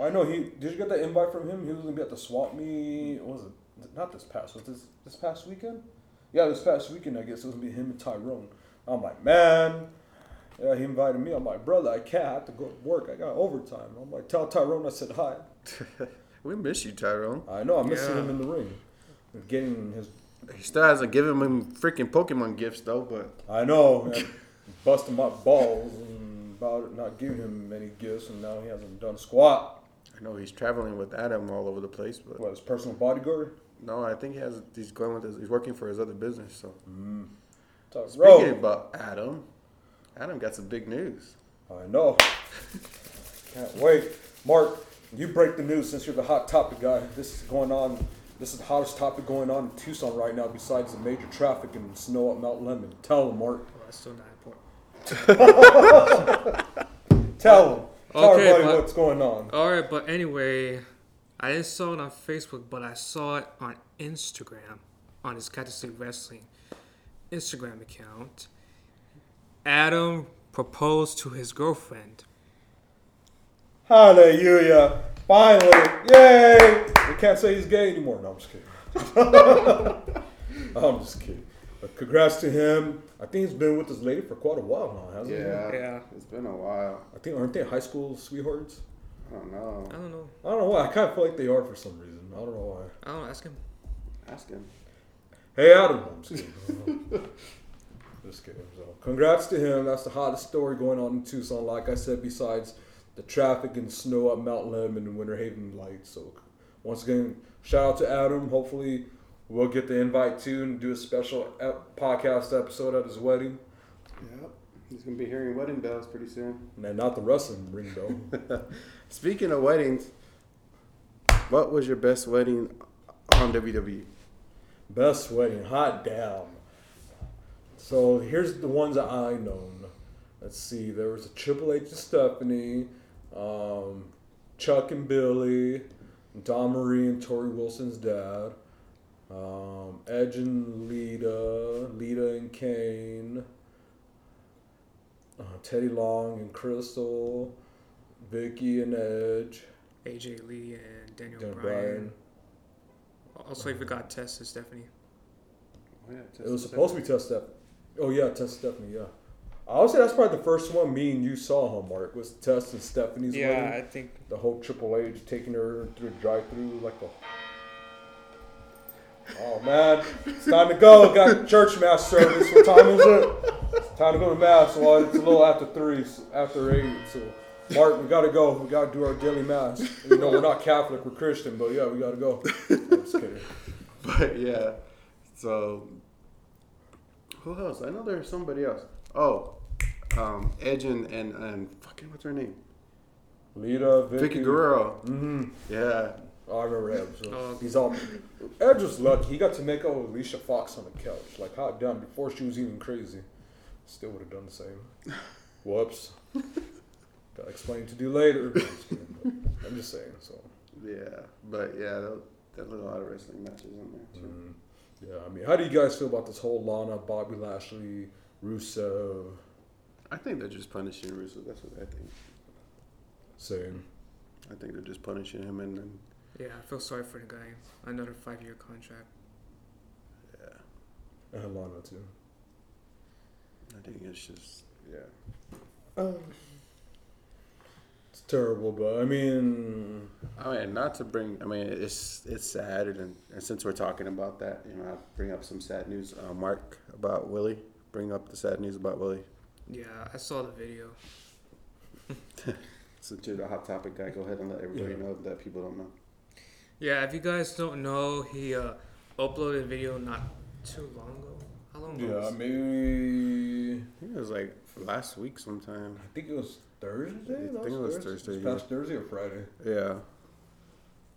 I know he. Did you get that invite from him? He was gonna be at the swap meet. What was it? Not this past. Was this this past weekend? Yeah, this past weekend. I guess it was gonna be him and Tyrone. I'm like, man. Yeah, he invited me. I'm like, brother, I can't. I have to go to work. I got overtime. I'm like, tell Tyrone I said hi. We miss you, Tyrone. I know. I'm missing Yeah. him in the ring. Getting his He still hasn't given him freaking Pokemon gifts though, but I know, busting my balls and about not giving him any gifts, and now he hasn't done squat. I know he's traveling with Adam all over the place. But What his personal bodyguard? no, I think he has. He's going with his. He's working for his other business. So mm. Talk- speaking Bro, about Adam, Adam got some big news. I know. Can't wait, Mark. You break the news since you're the hot topic guy. This is going on. This is the hottest topic going on in Tucson right now, besides the major traffic and snow at Mount Lemmon. Tell them, Mark. Well, that's still not important. Tell him. Tell Okay, everybody but- what's going on. All right, but anyway, I didn't saw it on Facebook, but I saw it on Instagram, on his Cactus State Wrestling Instagram account. Adam proposed to his girlfriend. Hallelujah. Finally. Yay. We can't say he's gay anymore. No, I'm just kidding. I'm just kidding. But congrats to him. I think he's been with this lady for quite a while now, hasn't he? Yeah. it's been a while. I think aren't they high school sweethearts? I don't know. I don't know. I don't know why. I kind of feel like they are for some reason. I don't know why. I don't know. Ask him. Ask him. Hey, Adam. I'm just kidding. just kidding. So, congrats to him. That's the hottest story going on in Tucson. Like I said, besides the traffic and snow up Mount Lemmon and Winter Haven Lights. So, once again, shout out to Adam. Hopefully, we'll get the invite too and do a special ep- podcast episode at his wedding. Yep. He's gonna be hearing wedding bells pretty soon. And not the wrestling ring though. Speaking of weddings, what was your best wedding on? WWE? Best wedding, hot damn. So here's the ones that I know. Let's see, there was a Triple H and Stephanie, um, Chuck and Billy, Dawn Marie and Torrie Wilson's dad, Um, Edge and Lita, Lita and Kane, uh, Teddy Long and Kristal, Vickie and Edge, AJ Lee and Daniel Daniel Bryan. Bryan. Also, you forgot Test and Stephanie. Oh, yeah, It was supposed to be Test Step. Oh yeah, Test Stephanie. Yeah. I would say that's probably the first one me and you saw, huh, Mark? Was Test and Stephanie's Yeah, wedding. I think. The whole Triple H taking her through the drive-through like a. Oh man, it's time to go. Got church mass service. What time is it? It's time to go to mass. Well, it's a little after three, after eight. So, Mark, we gotta go. We gotta do our daily mass. You know, we're not Catholic, we're Christian, but yeah, we gotta go. I'm just kidding. But yeah, so who else? I know there's somebody else. Oh, um, Edge and, and and fucking what's her name? Lita, Vickie, Vickie Guerrero. Mm-hmm. Yeah, Oh, I remember him. So Oh. he's all. Edge was lucky. He got to make out with Alicia Fox on the couch. Like, hot damn, before she was even crazy. Still would have done the same. Whoops. Gotta explain to do later. I'm just, kidding, but I'm just saying. So, yeah, but yeah, there- there's a lot of wrestling matches in there too. mm, yeah. I mean, how do you guys feel about this whole Lana, Bobby Lashley, Rusev? I think they're just punishing Rusev. That's what I think. Same. I think they're just punishing him, and then Yeah, I feel sorry for the guy. Another five-year contract. yeah, And Lana too. I think it's just yeah. It's terrible, but I mean, I mean, not to bring. I mean, it's it's sad, and, and since we're talking about that, you know, I'll bring up some sad news. Uh, Mark about Willie. Bring up the sad news about Willie. Yeah, I saw the video. Since you're the hot topic guy, go ahead and let everybody Yeah. know that people don't know. Yeah, if you guys don't know, he uh, uploaded a video not too long ago. How long ago? yeah, maybe. I think it was like last week sometime. I think it was Thursday. I think it was Thursday, This yeah. past Thursday or Friday. Yeah.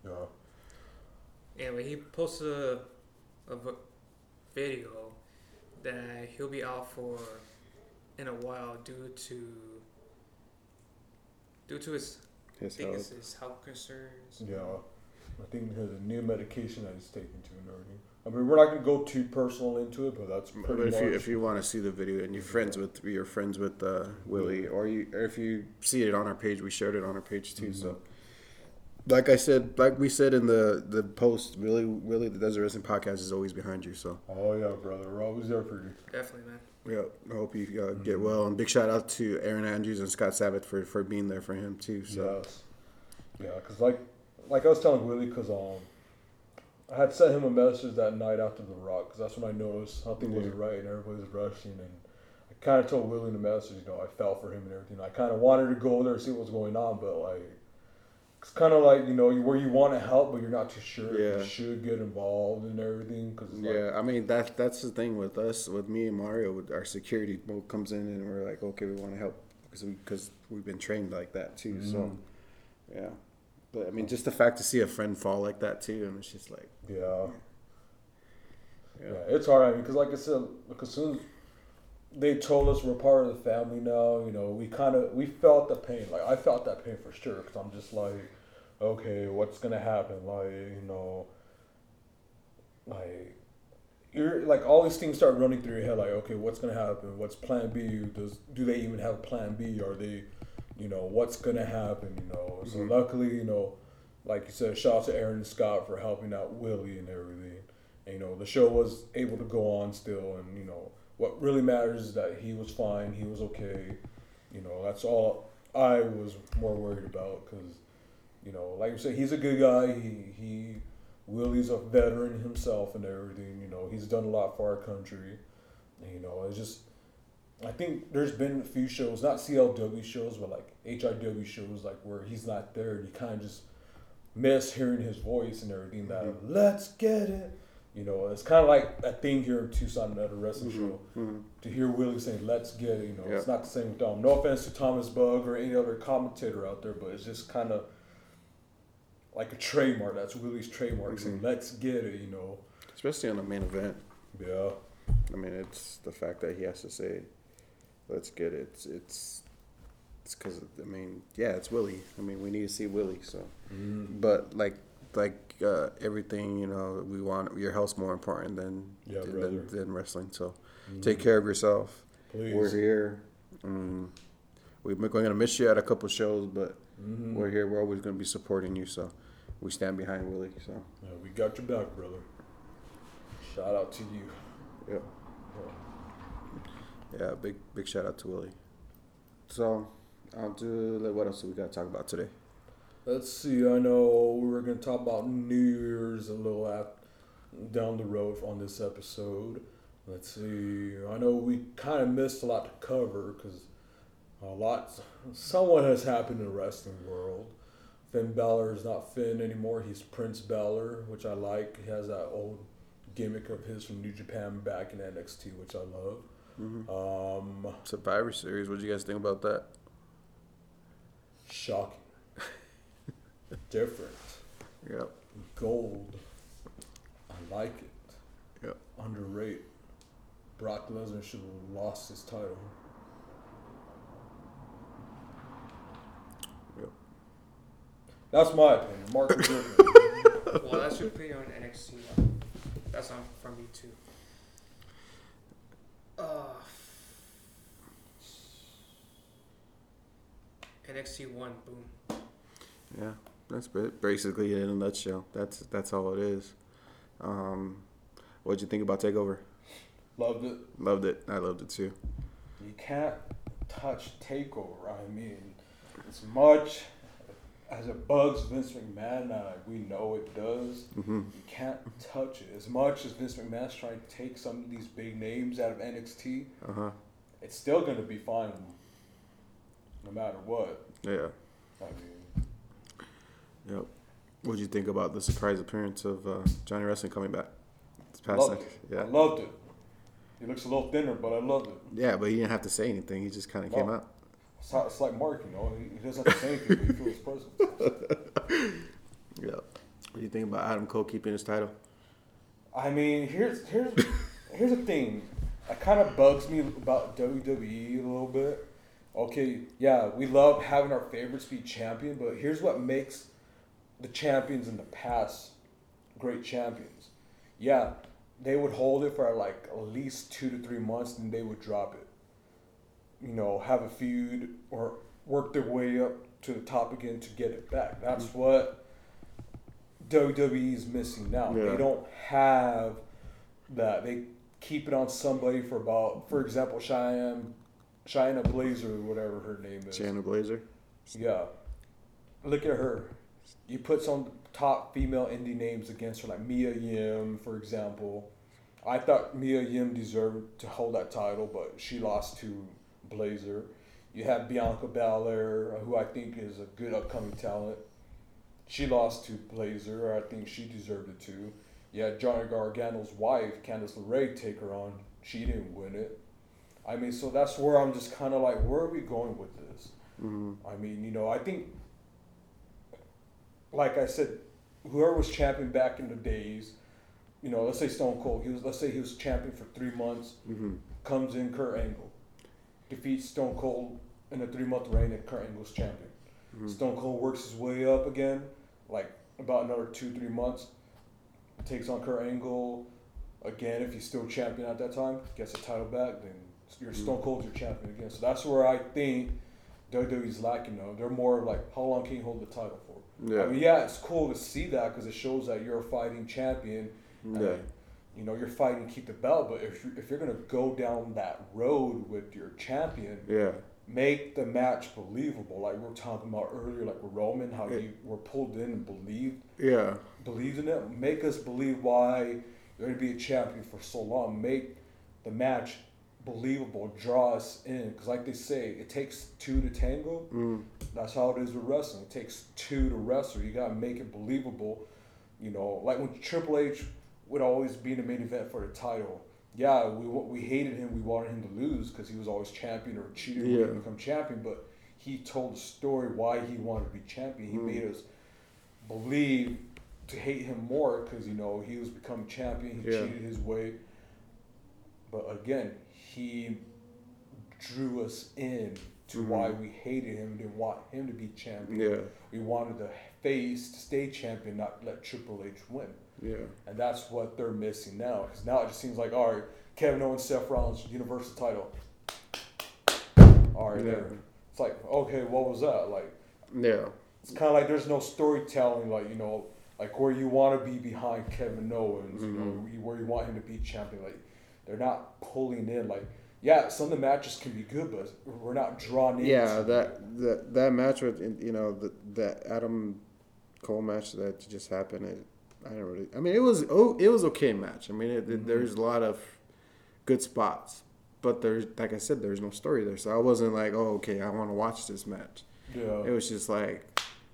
Yeah. Yeah, but he posted a, a video that he'll be out for in a while due to due to his I His think it's health. his health concerns. Yeah, I think he has a new medication that he's taking too and everything. I mean, we're not gonna go too personal into it, but that's But pretty if much. you if you want to see the video and you're friends with you're friends with uh, Willie, or you or if you see it on our page, we shared it on our page too. So, like I said, like we said in the the post, really, really, the Desert Wrestling Podcast is always behind you. So, oh yeah, brother, we're always there for you. Definitely, man. Yeah, I hope you uh, get well. And big shout out to Aaron Andrews and Scott Sabbath for for being there for him too. So, Yes. Yeah, because like, like I was telling Willie, because um, I had sent him a message that night after the Rock, because that's when I noticed something wasn't right and everybody was rushing, and I kind of told Willie in the message, you know, I felt for him and everything. I kind of wanted to go there and see what was going on, but like, it's kind of like you know where you want to help, but you're not too sure if Yeah. you should get involved and everything. Cause it's like, Yeah, I mean that that's the thing with us, with me and Mario, with our security comes in and we're like, okay, we want to help because we because we've been trained like that too. So, mm-hmm. yeah, but I mean, just the fact to see a friend fall like that too, and it's just like, Yeah. Yeah. Yeah, it's hard. I mean, because like I said, as soon they told us we're part of the family now, you know, we kind of we felt the pain. Like I felt that pain for sure. Because I'm just like, okay, what's gonna happen? Like you know, like you're like all these things start running through your head. Like, okay, what's gonna happen? What's Plan B? Does do they even have a Plan B? Are they, you know, what's gonna happen? You know. So mm-hmm. luckily, you know, like you said, shout out to Aaron and Scott for helping out Willie and everything. And, you know, the show was able to go on still, and you know, what really matters is that he was fine, he was okay. You know, that's all I was more worried about because, you know, like you said, he's a good guy. He he Willie's a veteran himself and everything. You know, he's done a lot for our country. And, you know, it's just. I think there's been a few shows, not CLW shows, but like HIW shows, like where he's not there, and you kind of just miss hearing his voice and everything. That mm-hmm. let's get it, you know. It's kind of like that thing here in Tucson at a wrestling mm-hmm, show mm-hmm. to hear Willie saying "Let's get it." You know, it's not the same with Dom. No offense to Thomas Bug or any other commentator out there, but it's just kind of like a trademark. That's Willie's trademark. Saying mm-hmm. "Let's get it," you know. especially on the main event. Yeah. I mean, it's the fact that he has to say, "Let's get it." It's it's it's because I mean, yeah, it's Willie. I mean, we need to see Willie. So, but like like uh, everything, you know, we want your health's more important than Yeah, than, than wrestling. So take care of yourself. Please. We're here. Um, we're going to miss you at a couple shows, but Mm-hmm. we're here. We're always going to be supporting you. So we stand behind Willie. So Yeah, we got your back, brother. Shout out to you. yeah, yeah. Big big shout out to Willie. So I'll do. like, What else do we got to talk about today? Let's see. I know we were going to talk about New Year's a little at, down the road on this episode. Let's see. I know we kind of missed a lot to cover because a lot, somewhat has happened in the wrestling world. Finn Balor is not Finn anymore. He's Prince Balor, which I like. He has that old gimmick of his from New Japan back in NXT, which I love. Um, Survivor Series. What do you guys think about that? shocking. Different. Yep. Gold. I like it. Yep. Underrated. Brock Lesnar should have lost his title. Yep. That's my opinion. Mark was your opinion. well, that's your opinion on NXT. That's on from me too. Uh, NXT one, boom. Yeah, that's basically it in a nutshell. That's that's all it is. Um, what'd you think about Takeover? Loved it. Loved it. I loved it too. You can't touch Takeover. I mean, as much as it bugs Vince McMahon, uh, we know it does. Mm-hmm. You can't touch it. As much as Vince McMahon's trying to take some of these big names out of NXT, Uh huh. it's still going to be fine, no matter what. Yeah. I mean, Yep. What'd you think about the surprise appearance of uh, Johnny Wrestling coming back? This past loved night? it. Yeah. I loved it. He looks a little thinner, but I loved it. Yeah, but he didn't have to say anything. He just kind of came out. It's, how- it's like Mark, you know, he, he doesn't have to say anything, but you feel his presence. Yeah. What do you think about Adam Cole keeping his title? I mean, here's here's here's the thing. That kind of bugs me about WWE a little bit. Okay, yeah, we love having our favorites be champion, but here's what makes the champions in the past great champions. Yeah, they would hold it for like at least two to three months, and they would drop it. You know, have a feud or work their way up to the top again to get it back. That's mm-hmm. what WWE is missing now. Yeah. They don't have that. They keep it on somebody for about, for example, Cheyenne, Cheyenne Blazer, whatever her name is. Shayna Blazer? Yeah. Look at her. You put some top female indie names against her, like Mia Yim, for example. I thought Mia Yim deserved to hold that title, but she lost to Blazer. You have Bianca Belair, who I think is a good upcoming talent. She lost to Blazer. I think she deserved it too. You had Johnny Gargano's wife, Candice LeRae, take her on. She didn't win it. I mean, so that's where I'm just kind of like, where are we going with this? Mm-hmm. I mean, you know, I think, like I said, whoever was champion back in the days, you know, let's say Stone Cold, he was, let's say he was champion for three months, Mm-hmm. comes in Kurt Angle, defeats Stone Cold in a three month reign, and Kurt Angle's champion. Stone Cold works his way up again, like about another two, three months, takes on Kurt Angle again. If he's still champion at that time, gets the title back, then your Stone Cold's your champion again. So that's where I think WWE's lacking though. They're more like, how long can you hold the title? Yeah. I mean, yeah, it's cool to see that because it shows that you're a fighting champion. and, Yeah. you know, you're fighting to keep the belt, but if you're, if you're gonna go down that road with your champion, Yeah. make the match believable. Like we were talking about earlier, like with Roman, how Yeah. you were pulled in and believed Yeah. believed in it. Make us believe why you're gonna be a champion for so long. Make the match believable. Draw us in, because like they say, it takes two to tango. Mm. That's how it is with wrestling. It takes two to wrestle. You gotta make it believable. You know, like when Triple H would always be in the main event for the title. Yeah, we we hated him. We wanted him to lose because he was always champion or cheated when he become champion. But he told the story why he wanted to be champion. He made us believe to hate him more because you know he was becoming champion. He Yeah. cheated his way. But again, he drew us in to why we hated him and didn't want him to be champion. Yeah. We wanted the face to stay champion, not let Triple H win. Yeah. And that's what they're missing now. Because now it just seems like, all right, Kevin Owens, Seth Rollins, Universal title. All right, Yeah. there. It's like, okay, what was that? Like, Yeah. it's kind of like there's no storytelling, like, you know, like where you want to be behind Kevin Owens, you know, Mm-hmm. where you want him to be champion. Like, they're not pulling in. Like, yeah, some of the matches can be good, but we're not drawn in. Yeah, that that that match with you know the that Adam Cole match that just happened. It, I don't really. I mean, it was oh, it was okay match. I mean, it, it, mm-hmm. there's a lot of good spots, but there's like I said, there's no story there. So I wasn't like, oh, okay, I want to watch this match. Yeah. It was just like,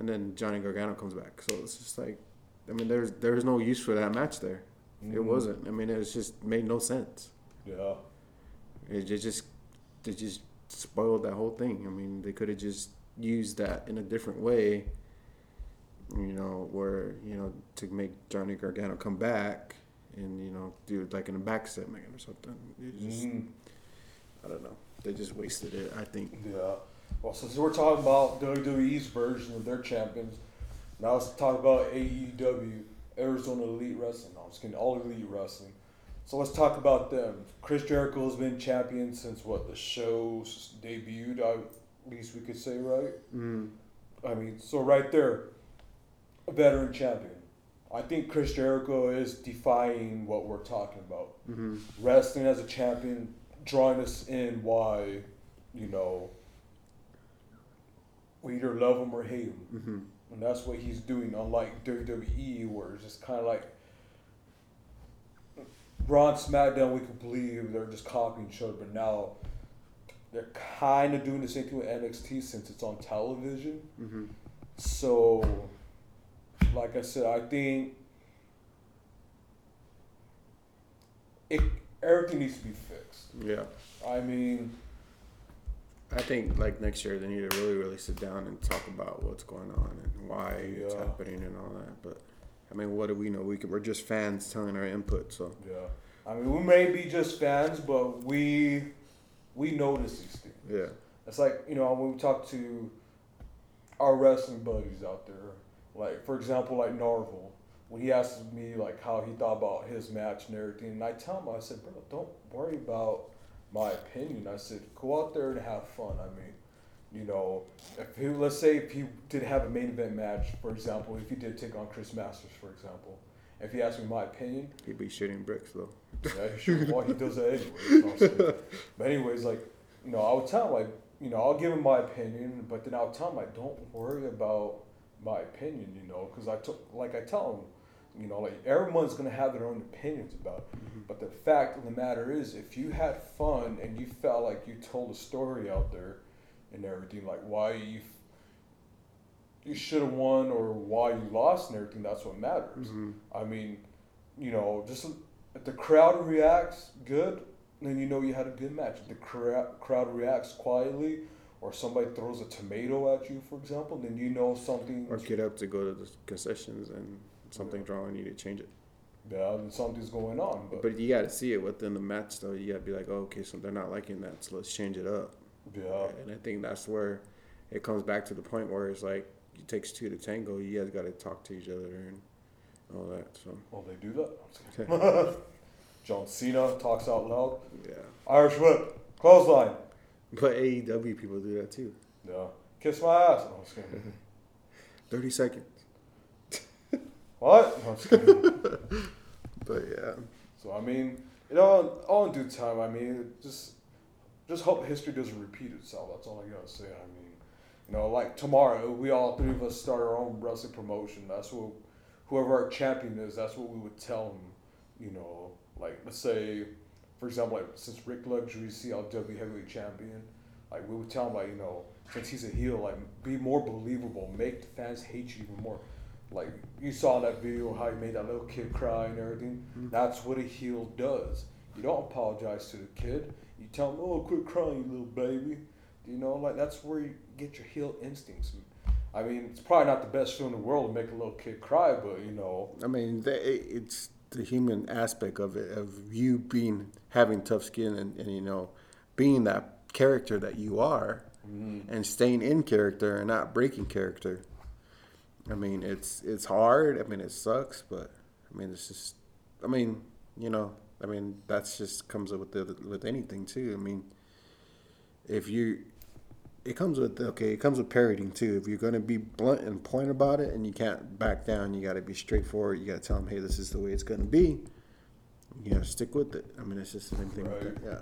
and then Johnny Gargano comes back. So it's just like, I mean, there's there's no use for that match there. It mm. wasn't. I mean, it was just made no sense. Yeah. It ju- just they just spoiled that whole thing. I mean, they could have just used that in a different way. You know, where you know to make Johnny Gargano come back and you know do it like in a back segment or something. It just, mm-hmm. I don't know. They just wasted it. I think. Yeah. Well, since we're talking about WWE's version of their champions, now let's talk about AEW, Arizona Elite Wrestling. No, I'm just kidding, All Elite Wrestling. So let's talk about them. Chris Jericho has been champion since what the show's debuted, I- at least we could say, right? Mm. I mean, so right there, a veteran champion. I think Chris Jericho is defying what we're talking about. Wrestling as a champion, drawing us in why, you know, we either love him or hate him. Mm-hmm. And that's what he's doing, unlike WWE, where it's just kind of like Raw SmackDown, we could believe they're just copying each other, but now they're kind of doing the same thing with NXT since it's on television. Mm-hmm. So, like I said, I think it everything needs to be fixed. Yeah. I mean, I think like next year they need to really, really sit down and talk about what's going on and why it's happening and all that. But I mean, what do we know? We we're just fans telling our input. So yeah. I mean, we may be just fans, but we we notice these things. yeah, It's like you know when we talk to our wrestling buddies out there, like for example, like Narvel, when he asked me like how he thought about his match and everything, and I tell him I said, bro, don't worry about my opinion. I said, go out there and have fun. I mean, you know, if he, let's say if he did have a main event match, for example, if he did take on Chris Masters, for example, if he asked me my opinion, he'd be shooting bricks though. yeah, sure. Well, he does that anyway. you know what I'm saying? but anyways, like you know, I would tell him like you know I'll give him my opinion, but then I'll tell him like don't worry about my opinion, you know, because I took like I tell him, you know, like everyone's gonna have their own opinions about it. Mm-hmm. But the fact of the matter is, if you had fun and you felt like you told a story out there and everything, like why you you should have won or why you lost and everything, that's what matters. Mm-hmm. I mean, you know, just if the crowd reacts good, then you know you had a good match. If the cra- crowd reacts quietly, or somebody throws a tomato at you, for example, then you know something. Or get up to go to the concessions and something's wrong and you need to change it. Yeah, something's going on. But, But you got to see it within the match though. You got to be like, oh, okay, so they're not liking that, so let's change it up. yeah, And I think that's where it comes back to the point where it's like it takes two to tango. You guys got to talk to each other and all that. So well, they do that. John Cena talks out loud. yeah, Irish whip, clothesline. but AEW people do that too. Yeah, kiss my ass. No, I'm just kidding. Thirty seconds. What? No, I'm just kidding. But yeah, So I mean, you know, all in due time. I mean, just just hope history doesn't repeat itself. That's all I gotta say. I mean, you know, like tomorrow, we all three of us start our own wrestling promotion. That's what whoever our champion is. That's what we would tell him. You know, like let's say, for example, like since Rick Luxury is CLW heavyweight champion, like we would tell him like you know since he's a heel, like be more believable, make the fans hate you even more. Like you saw in that video how he made that little kid cry and everything. Mm-hmm. That's what a heel does. You don't apologize to the kid. You tell him, "Oh, quit crying, you little baby." You know, like that's where you get your heel instincts. I mean, it's probably not the best feeling in the world to make a little kid cry, but you know, I mean, it's the human aspect of it, of you being having tough skin and, and you know, being that character that you are, mm-hmm. and staying in character and not breaking character. I mean, it's it's hard. I mean, it sucks, but I mean, it's just. I mean, you know, I mean, that's just comes with the, with anything too. I mean, if you it comes with okay, it comes with parroting too. If you're gonna be blunt and point about it, and you can't back down, you got to be straightforward. You got to tell them, hey, this is the way it's gonna be. You know, stick with it. I mean, it's just the same thing. Right. Yeah.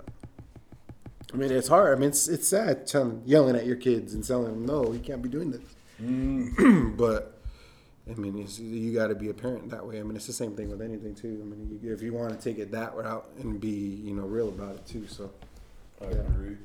I mean, it's hard. I mean, it's it's sad telling, yelling at your kids and telling them, no, you can't be doing this. Mm. but I mean, it's, you got to be a parent that way. I mean, it's the same thing with anything too. I mean, you, if you want to take it that route and be, you know, real about it too. So. I agree.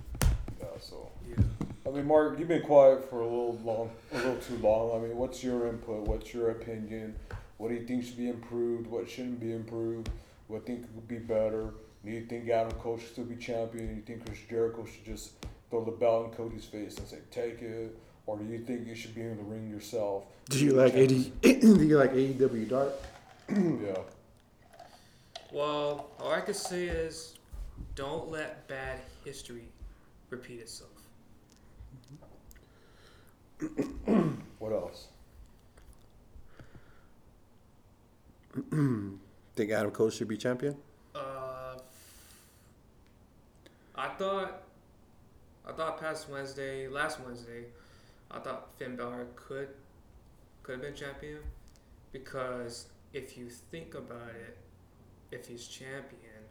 Yeah, so. Yeah. I mean, Mark, you've been quiet for a little long, a little too long. I mean, what's your input? What's your opinion? What do you think should be improved? What shouldn't be improved? What do you think could be better? Do you think Adam Cole should still be champion? Do you think Chris Jericho should just throw the belt in Cody's face and say, "Take it"? Or do you think you should be in the ring yourself? Do you like AD? do you like AEW Dark? Yeah. Well, all I could say is, don't let bad history repeat itself. What else? Think Adam Cole should be champion? Uh, I thought, I thought past Wednesday, last Wednesday, I thought Finn Balor could, could have been champion, because if you think about it, if he's champion,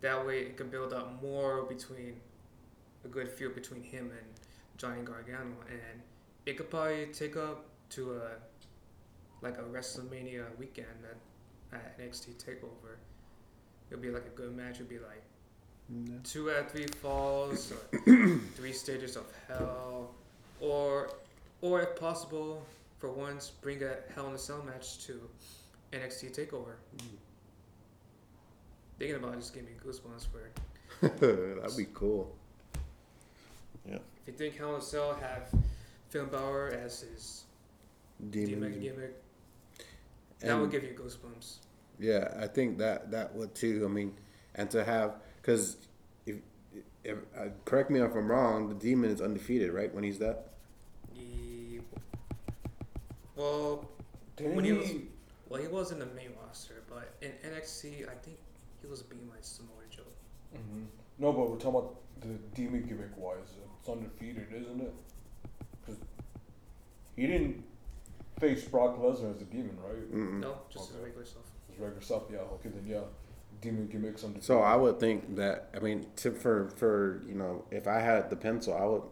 that way it could build up more between, a good feud between him and Johnny Gargano, and it could probably take up to a, like a WrestleMania weekend at, at NXT Takeover. It'll be like a good match. It'll be like two out of three falls, three stages of hell, or or if possible, for once, bring a Hell in a Cell match to NXT Takeover. Thinking about it just gave me goosebumps. For That'd be cool. Yeah. If you think Hell in a Cell have Finn Balor as his Demon. demon gimmick, that would give you goosebumps. Yeah, I think that that would too. I mean, and to have because if, if uh, correct me if I'm wrong, the demon is undefeated, right? When he's that. He, well, Didn't when he was well, he was in the main roster, but in NXT, I think he was being like Samoa Joe. hmm No, but we're talking about the demon gimmick wise. It's undefeated, isn't it? 'Cause he didn't face Brock Lesnar as a demon, right? No, just his regular stuff. His regular stuff, yeah. Okay, then yeah, demon gimmicks undefeated. So I would think that I mean, to, for for you know, if I had the pencil, I would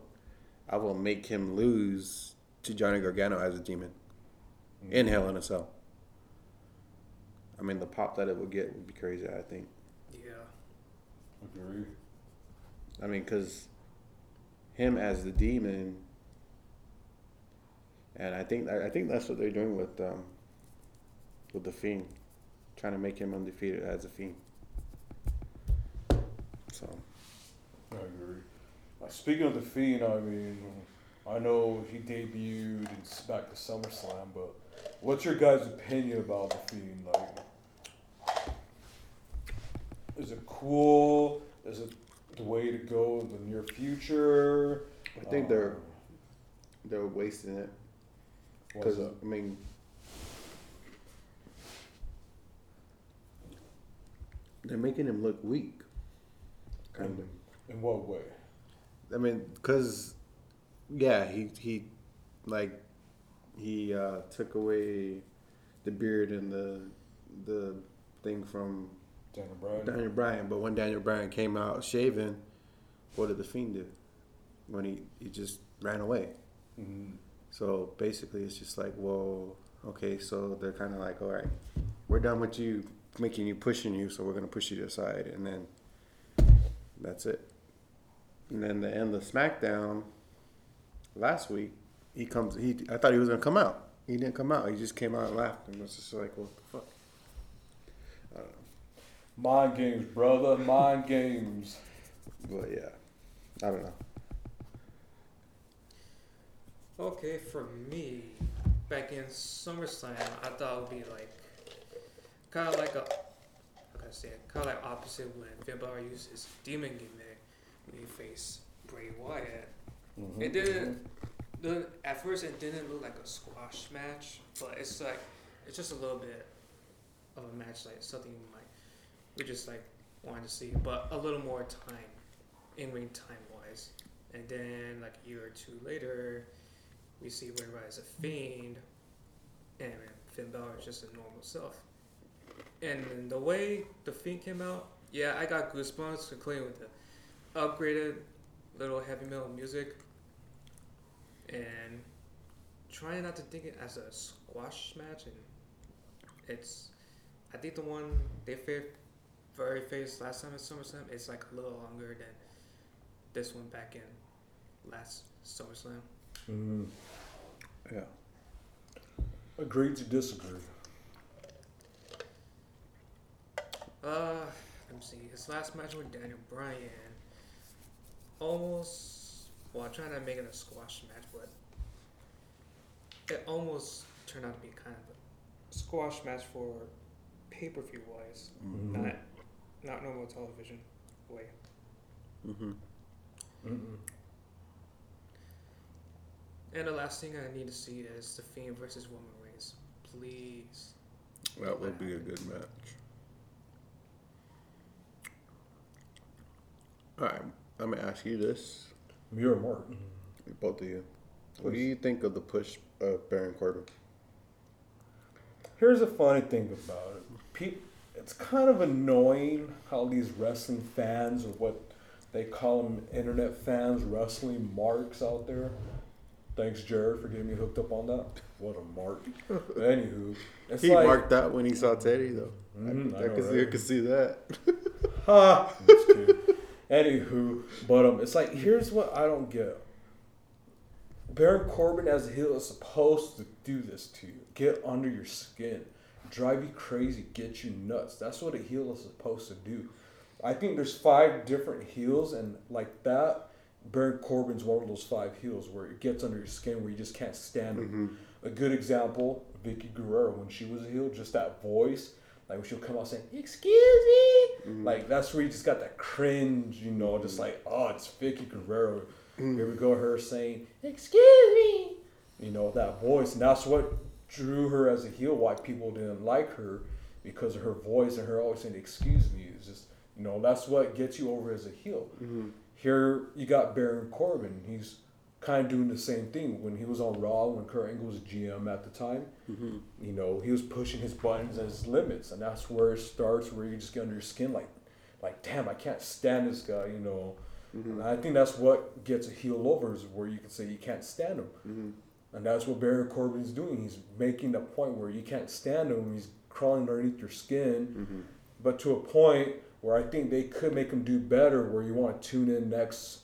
I will make him lose to Johnny Gargano as a demon in Hell in a Cell. I mean, the pop that it would get would be crazy. I think. Yeah. agree. I mean, because him as the demon, and I think I think that's what they're doing with um, with the fiend, trying to make him undefeated as a fiend. So I agree. Uh, speaking of the Fiend, I mean, I know he debuted in s- back to SummerSlam, but what's your guys' opinion about the Fiend? Like, is it cool? Is it the way to go in the near future? I think they're um, they're wasting it because? I mean. They're making him look weak. Kind of. In what way? I mean, cause yeah, he he like he uh, took away the beard and the the thing from Daniel Bryan? Daniel Bryan, but when Daniel Bryan came out shaven, what did the fiend do when he he just ran away? So basically, it's just like, well, okay, so they're kind of like, all right, we're done with you making you pushing you, so we're gonna push you to the side, and then that's it. And then the end of SmackDown last week, he comes. He I thought he was gonna come out. He didn't come out. He just came out and laughed, and was just like, what the fuck? I don't know. Mind games, brother. Mind games. But yeah, I don't know. Okay, for me, back in SummerSlam, I thought it would be like kind of like a how can I say it? Kind of like opposite when Finn Balor used his demon gimmick when he faced Bray Wyatt. Mm-hmm. It didn't. Mm-hmm. The, at first, it didn't look like a squash match, but it's like it's just a little bit of a match, like something might we just like wanted to see, but a little more time in ring time wise. And then like a year or two later, we see Bray Wyatt as a fiend, and Finn Balor is just a normal self. And the way the fiend came out, yeah, I got goosebumps, including with the upgraded little heavy metal music, and trying not to think it as a squash match. And it's, I think the one they fa- very faced last time at SummerSlam, it's like a little longer than this one back in last SummerSlam. Mm. Yeah. Agree to disagree. Uh, let me see. His last match with Daniel Bryan, almost. Well, I'm trying to make it a squash match, but it almost turned out to be kind of a squash match for pay per view wise, not not normal television way. Mm-hmm. Mm-mm. And the last thing I need to see is the Fiend versus Roman Reigns. Please. That would be a good match. All right, let me ask you this, Muir Martin. both of you. What do you think of the push of Baron Corbin? Here's a funny thing about it. Peop it's kind of annoying how these wrestling fans, or what they call them, internet fans, wrestling marks out there. Thanks, Jared, for getting me hooked up on that. What a mark. But anywho, it's He like, marked that when he saw Teddy, though. Mhm, I, I I, know, could see, I could see that. Ha! Anywho, but um, it's like here's what I don't get. Baron Corbin as a heel is supposed to do this to you, get under your skin, drive you crazy, get you nuts. That's what a heel is supposed to do. I think there's five different heels, and like that, Baron Corbin's one of those five heels where it gets under your skin, where you just can't stand him. A good example, Vickie Guerrero when she was a heel, just that voice, like when she'll come out saying "Excuse me," mm. like that's where you just got that cringe, you know, just mm. like oh, it's Vickie Guerrero. Mm. Here we go, her saying "Excuse me," you know that voice, and that's what drew her as a heel. Why people didn't like her because of her voice and her always saying "Excuse me." It's just you know that's what gets you over as a heel. Mm-hmm. Here you got Baron Corbin. He's kind of doing the same thing when he was on Raw when Kurt Angle was GM at the time. Mm-hmm. You know, he was pushing his buttons and his limits, and that's where it starts, where you just get under your skin, like, like damn, I can't stand this guy. You know, mm-hmm. and I think that's what gets a heel over is where you can say you can't stand him, mm-hmm. and that's what Baron Corbin's doing. He's making the point where you can't stand him. He's crawling underneath your skin, but to a point where I think they could make him do better, where you want to tune in next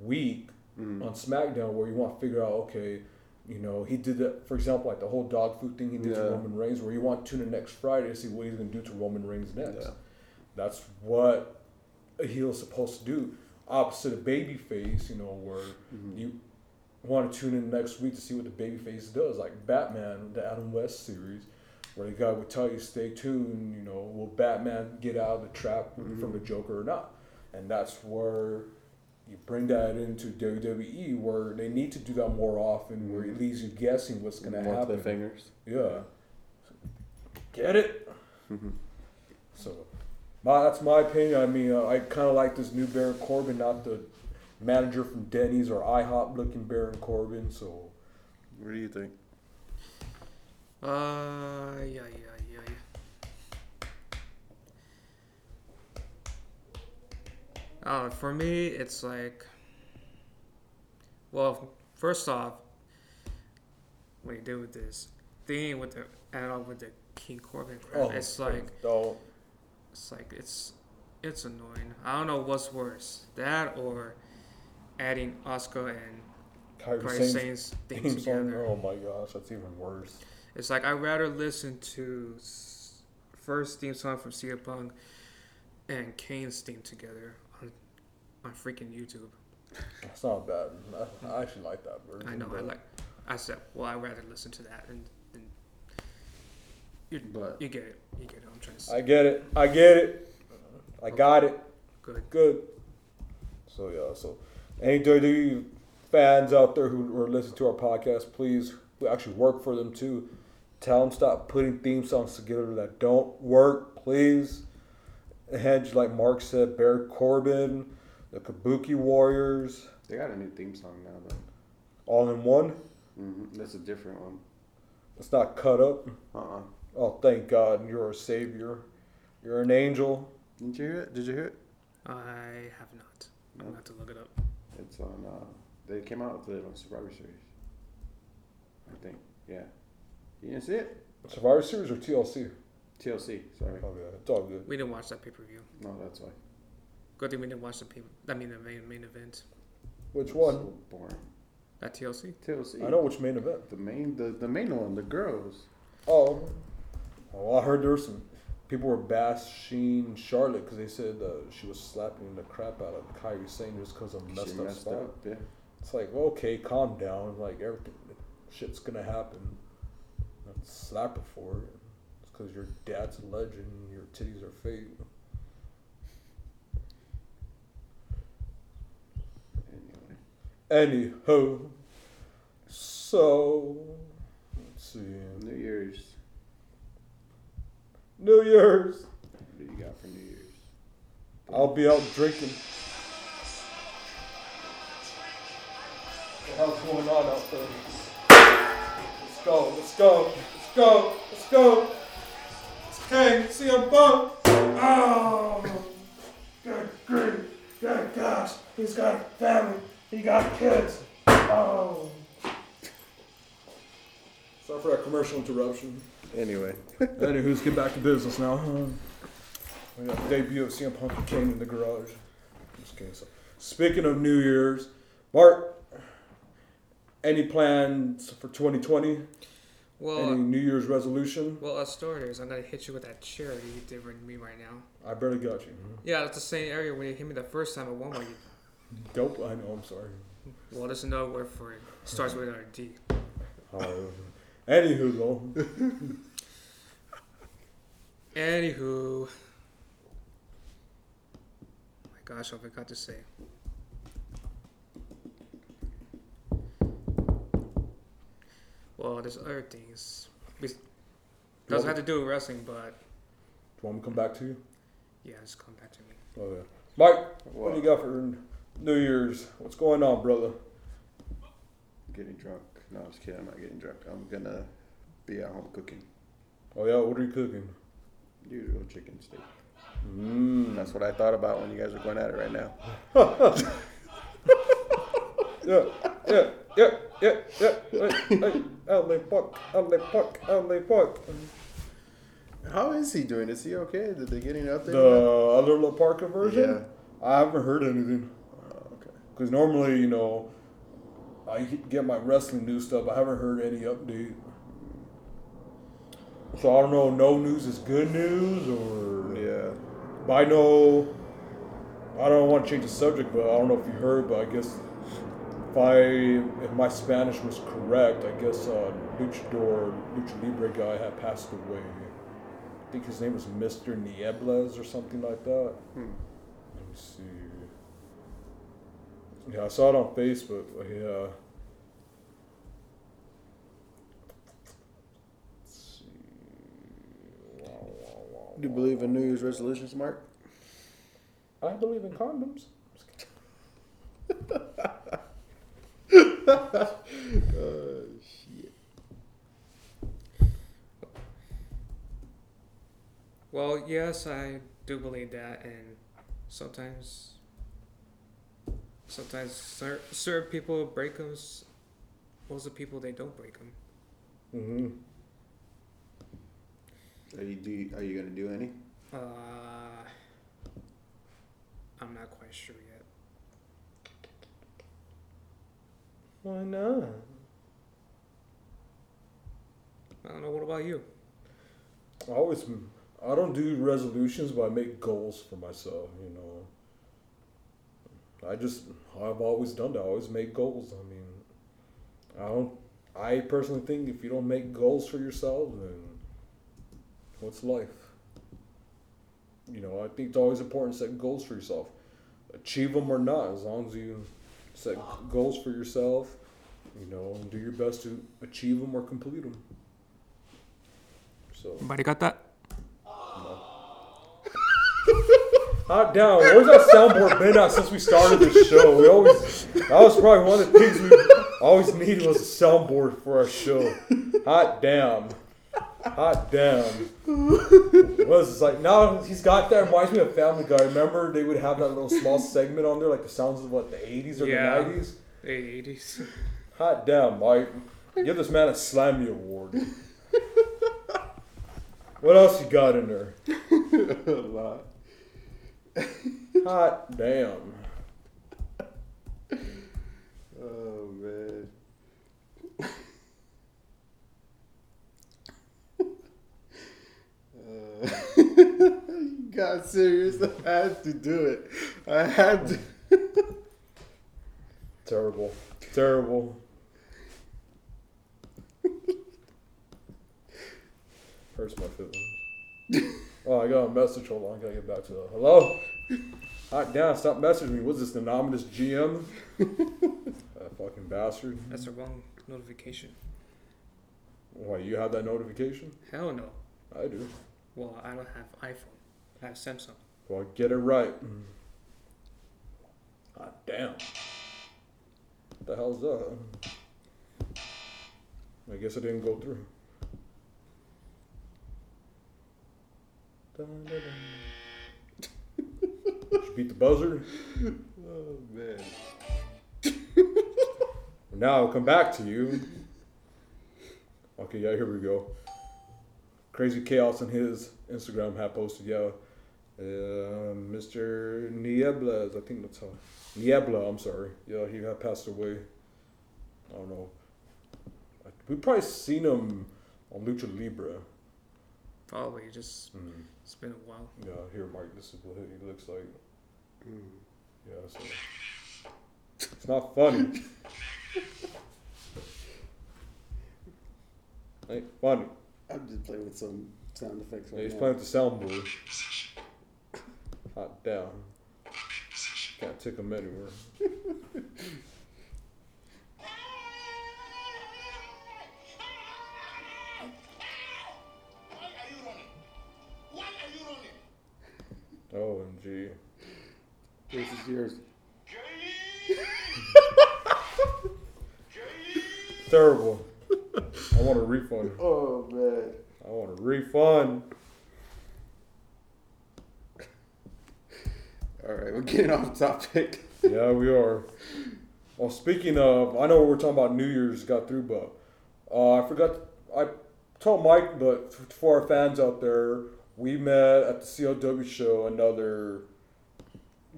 week Mm-hmm. on SmackDown, where you want to figure out, okay, you know, he did that, for example, like the whole dog food thing he did to Roman Reigns, where you want to tune in next Friday to see what he's going to do to Roman Reigns next. Yeah. That's what a heel is supposed to do. Opposite of babyface, you know, where mm-hmm. you want to tune in next week to see what the babyface does, like Batman, the Adam West series, where the guy would tell you, stay tuned, you know, will Batman get out of the trap mm-hmm. from the Joker or not? And that's where you bring that into WWE, where they need to do that more often, where it leaves you guessing what's going to More happen. cliffhangers. Yeah. Get it? So, my, that's my opinion. I mean, uh, I kind of like this new Baron Corbin, not the manager from Denny's or IHOP looking Baron Corbin. So, What do you think? Uh, yeah, yeah, yeah, yeah. Uh, for me, it's like, well, first off, what you do with this thing with the add on with the King Corbin crap, it's like it's like it's it's annoying. I don't know what's worse, that or adding Asuka and Kairi Kairi Sane's Sane's thing theme song. together. Oh my gosh, that's even worse. It's like I'd rather listen to first theme song from CM Punk and Kane's theme together on freaking YouTube. That's not bad. I, I actually like that version. I know. I like. I said, well, I'd rather listen to that and. and you, But- you get it. You get it. I'm trying to say. I get it. I get it. I got it. Good. Good. So yeah. So any WWE fans out there who are listening to our podcast, please, we actually work for them too. Tell them stop putting theme songs together that don't work, please. And like Mark said, Baron Corbin, the Kabuki Warriors, They got a new theme song now, though. all in one. hmm That's a different one. It's not cut up. Uh uh Oh, thank God, you're a savior. You're an angel. Did you hear it? Did you hear it? I have not. I'm gonna have to look it up. It's on. Uh, they came out with it on Survivor Series. I think. Yeah. You didn't see it? Survivor Series or TLC? TLC. Sorry. Oh yeah, it's all good. We didn't watch that pay per view. No, that's why. Good thing we didn't watch the pay. I mean the main main event. Which one? So boring. That TLC. TLC. I know which main event. The main, the, the main one, the girls. Oh, well, I heard there were some people were bashing Charlotte because they said uh, she was slapping the crap out of Kairi Sane just because of a messed she up messed spot. up. Yeah. It's like, well, okay, calm down. Like everything, shit's gonna happen. Don't slap her for it. It's because your dad's a legend. Your titties are fake. Anyway, Anywho, so let's see. New Year's. New Year's, What do you got for New Year's? I'll be out drinking. What the hell's going on out there? Let's go, let's go, let's go, let's go. It's King, CM Punk. Oh, good grief, good gosh. He's got a family, he got kids. Oh. Sorry for that commercial interruption. Anyway. Anywho, let's get back to business now. We got the debut of CM Punk and Kane in the garage. Just kidding. So, speaking of New Year's, Bart, any plans for 2020? Well, any New Year's resolution? well, as starters, I'm gonna hit you with that chair that you did with me right now. I barely got you. Yeah, that's the same area when you hit me the first time at Walmart. You, Dope. I know. I'm sorry. well, there's another word for it. Starts with a D. Uh, anywho, though, Anywho, my gosh, I forgot to say. Well, there's other things. Bes- Doesn't have to do with wrestling, but do you want me to come back to you? yeah, just come back to me. Oh yeah, Mike. What, What? do you got for New Year's? What's going on, brother? Getting drunk. No, I'm just kidding. I'm not getting drunk. I'm gonna be at home cooking. Oh yeah, what are you cooking? Usual chicken steak. Mmm. That's what I thought about when you guys are going at it right now. Yeah, yeah, yeah, yeah, yeah. Hey, hey, LA Puck, LA Puck, LA. How is he doing? Is he okay? Did they get any update? The on other La that? version? I haven't heard anything. Because normally, you know, I get my wrestling news stuff. I haven't heard any update. So I don't know. No news is good news, or Yeah. But I know. I don't want to change the subject, but I don't know if you heard. But I guess if I, if my Spanish was correct, I guess uh, Luchador, Lucha Libre guy had passed away. I think his name was Mister Nieblas or something like that. Hmm. Let me see. Yeah, I saw it on Facebook. Yeah. Do you believe in New Year's resolutions, Mark? I believe in condoms. Uh, shit. Well, yes, I do believe that, and sometimes sometimes cer- certain people break them. Most of the people they don't break them. hmm Are you do? Are you gonna do any? Uh, I'm not quite sure yet. Why not? I don't know. What about you? I always, I don't do resolutions, but I make goals for myself. You know, I just, I've always done that. I always make goals. I mean, I don't. I personally think if you don't make goals for yourself, then what's life? You know, I think it's always important to set goals for yourself. Achieve them or not, as long as you set goals for yourself, you know, and do your best to achieve them or complete them. So. Anybody got that? Hot down. Where's that soundboard been at since we started this show? We always that was probably one of the things we always needed was a soundboard for our show. Hot damn. Hot damn. What is this like now he's got that reminds me of Family Guy. Remember they would have that little small segment on there, like the sounds of what, the eighties or Yeah. the nineties? The 80s. Hot damn, Mike. Give this man a Slammy Award. What else you got in there? a lot. Hot damn. Oh man. Uh, you got serious. I had to do it. I had to. Terrible. Terrible. Hurts my feelings. Oh, I got a message. Hold on, I gotta get back to that. Hello? Hot damn, stop messaging me. What's this, the anonymous GM? that fucking bastard. That's the wrong notification. Why, you have that notification? Hell no. I do. Well, I don't have iPhone. I have Samsung. Well, get it right. Hot damn. What the hell's that? I guess it didn't go through. Beat the buzzer. Oh man. Now I'll come back to you. Okay, yeah, here we go. Crazy Chaos on his Instagram had posted, yeah. Uh, Mr. Niebla, I think that's how. Niebla, I'm sorry. Yeah, he had passed away. I don't know. Like, We've probably seen him on Lucha Libre. Probably just Mm. It's been a while. Yeah, here, Mark, this is what he looks like. Mm. Yeah, so. It's not funny. Ain't funny. I'm just playing with some sound effects Yeah, right he's now. playing with the soundboard. Hot down. Can't take him anywhere. OMG. This is yours. Terrible. I want a refund. Oh man. I want a refund. All right, we're getting off topic. Yeah, we are. Well, speaking of, I know we're talking about New Year's got through, but uh, I forgot. I told Mike, but for our fans out there, we met at the CLW show. Another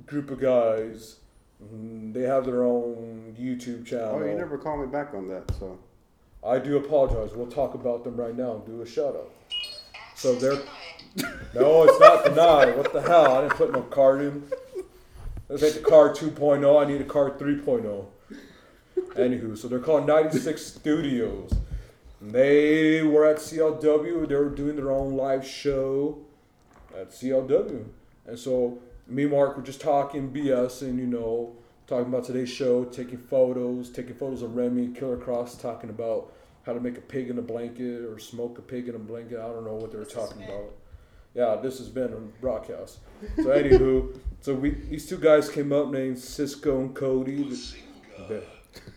group of guys. Mm, They have their own YouTube channel. Oh, you never called me back on that, so. I do apologize. We'll talk about them right now and do a shout out. So they're. No, it's not denied. What the hell? I didn't put no card in. This ain't the card 2.0. I need a card 3.0. Anywho, so they're called 96 Studios. And They were at CLW. They were doing their own live show at CLW. And so me and Mark were just talking BS and, you know, talking about today's show, taking photos, taking photos of Remy Killer Kross, talking about how to make a pig in a blanket or smoke a pig in a blanket. I don't know what they were talking about. Yeah, this has been a broadcast. So anywho, so we these two guys came up named Cisco and Cody.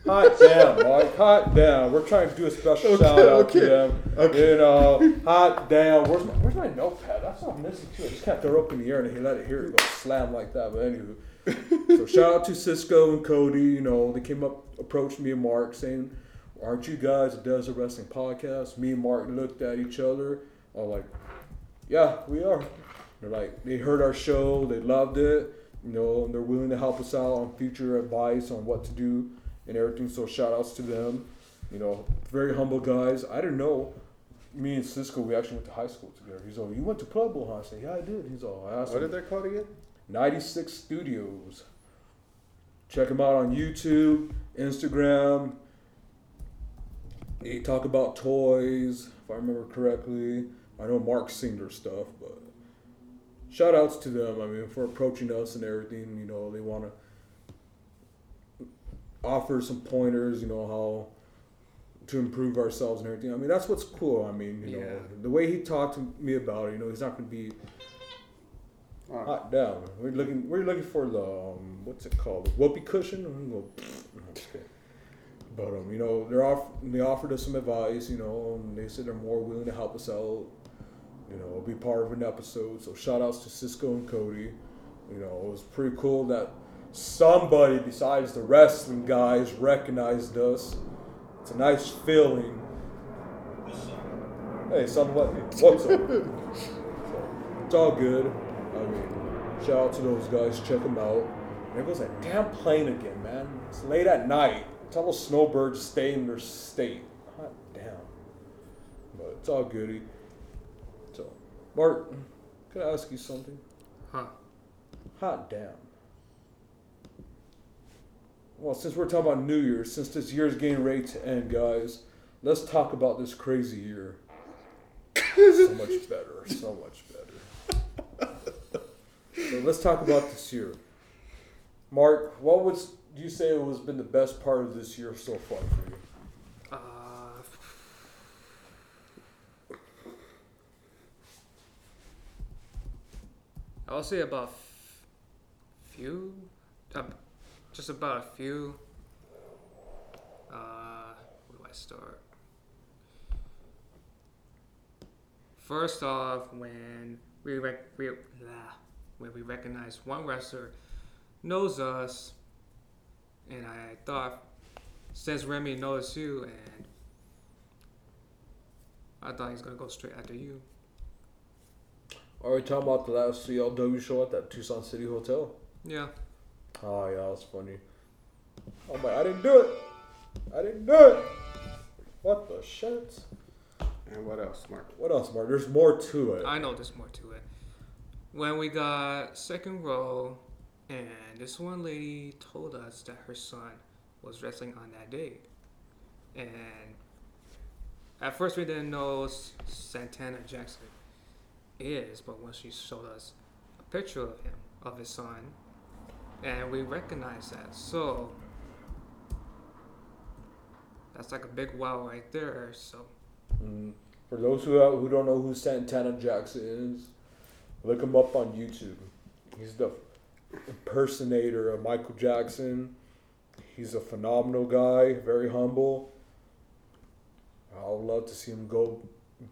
Hot damn, Mike. Hot damn. We're trying to do a special shout out to them. You know, hot damn. Where's my, where's my notepad? That's not missing too. I just can't throw it up in the air and he let it here. It go slam like that. But anywho, so shout out to Cisco and Cody. You know, they came up, approached me and Mark saying, "Aren't you guys a Desert Wrestling podcast?" Me and Mark looked at each other. I was like, "Yeah, we are." They're like, they heard our show, they loved it. You know, and they're willing to help us out on future advice on what to do and everything. So shout outs to them. You know, very humble guys. I didn't know. Me and Cisco, we actually went to high school together. He's all, you went to Pueblo, huh? I said, yeah, I did. He's all, I asked What him. did they call again? 96 Studios. Check them out on YouTube, Instagram. They talk about toys, if I remember correctly. I know Mark's seen their stuff, but shout outs to them. I mean, for approaching us and everything. You know, they want to offer some pointers, you know, how to improve ourselves and everything. I mean, that's what's cool. I mean, you Yeah. know, the way he talked to me about it, you know, he's not going to be Oh, Hot down. We're looking. We're looking for the um, what's it called? The whoopee cushion. I'm go. No, I'm just kidding. But um, you know, they're off. They offered us some advice. You know, and they said they're more willing to help us out. You know, be part of an episode. So shout outs to Cisco and Cody. You know, it was pretty cool that somebody besides the wrestling guys recognized us. It's a nice feeling. Hey, son, what? What's up? It's all good. I mean, shout out to those guys. Check them out. There goes that damn plane again, man. It's late at night. Tell those snowbirds to stay in their state. Hot damn. But it's all goody. So, Mark, can I ask you something? Huh. Hot damn. Well, since we're talking about New Year's, since this year's getting ready to end, guys, let's talk about this crazy year. so much better. So much better. So let's talk about this year. Mark, what would you say was been the best part of this year so far for you? Uh, I'll say about f- few, uh, just about a few. Uh, where do I start? First off, when we rec- we blah, when we recognize one wrestler knows us, and I thought since Remy knows you, and I thought he's gonna go straight after you. Are we talking about the last CLW show at that Tucson City Hotel? Yeah. Oh yeah, that's funny. I'm like, I didn't do it. I didn't do it. What the shit? And what else, Mark? What else, Mark? There's more to it. I know there's more to it. When we got second row, and this one lady told us that her son was wrestling on that day, and at first we didn't know Santana Jackson is, but when she showed us a picture of him, of his son, and we recognize that, so that's like a big wow right there. So Mm. For those who who don't know who Santana Jackson is, look him up on YouTube. He's the impersonator of Michael Jackson. He's a phenomenal guy, very humble. I would love to see him go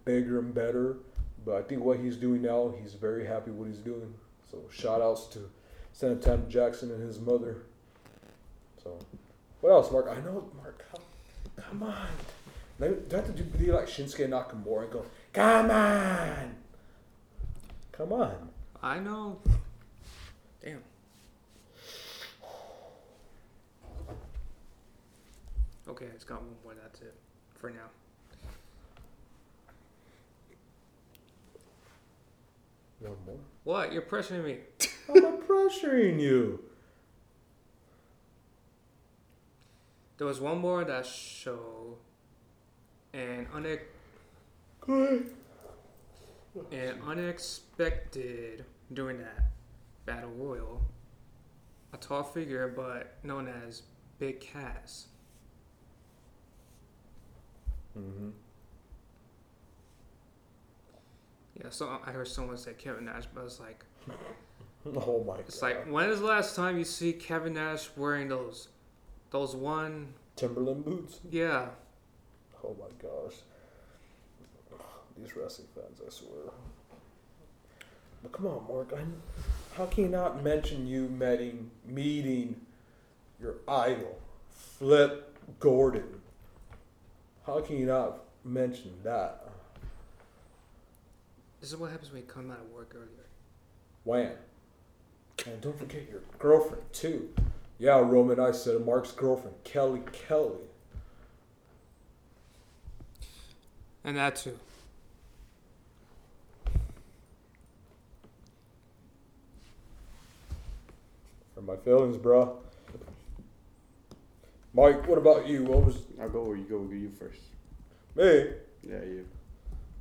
bigger and better, but I think what he's doing now, he's very happy what he's doing. So shout outs to Santana Jackson and his mother. So, what else, Mark? I know, Mark. Come, come on. Do I have to do be like Shinsuke Nakamura and go, come on, come on. I know. Damn. Okay, it's got one more. That's it for now. One more. What? You're pressuring me. I'm not pressuring you. There was one more that show, and une- Good. and unexpected during that battle royal, a tall figure but known as Big Cass. Mm-hmm. Yeah, so I heard someone say Kevin Nash, but it's like Oh my it's god. like when is the last time you see Kevin Nash wearing those those one Timberland boots. yeah Oh my gosh. These wrestling fans, I swear. But come on, Mark. I, how can you not mention you meeting meeting your idol, Flip Gordon? How can you not mention that? This is what happens when you come out of work earlier. When? And don't forget your girlfriend too. Yeah, Roman, I said Mark's girlfriend, Kelly Kelly. And that too. For my feelings, bro. Mike, what about you? What was I'll go where you go. You first. me? Yeah, you.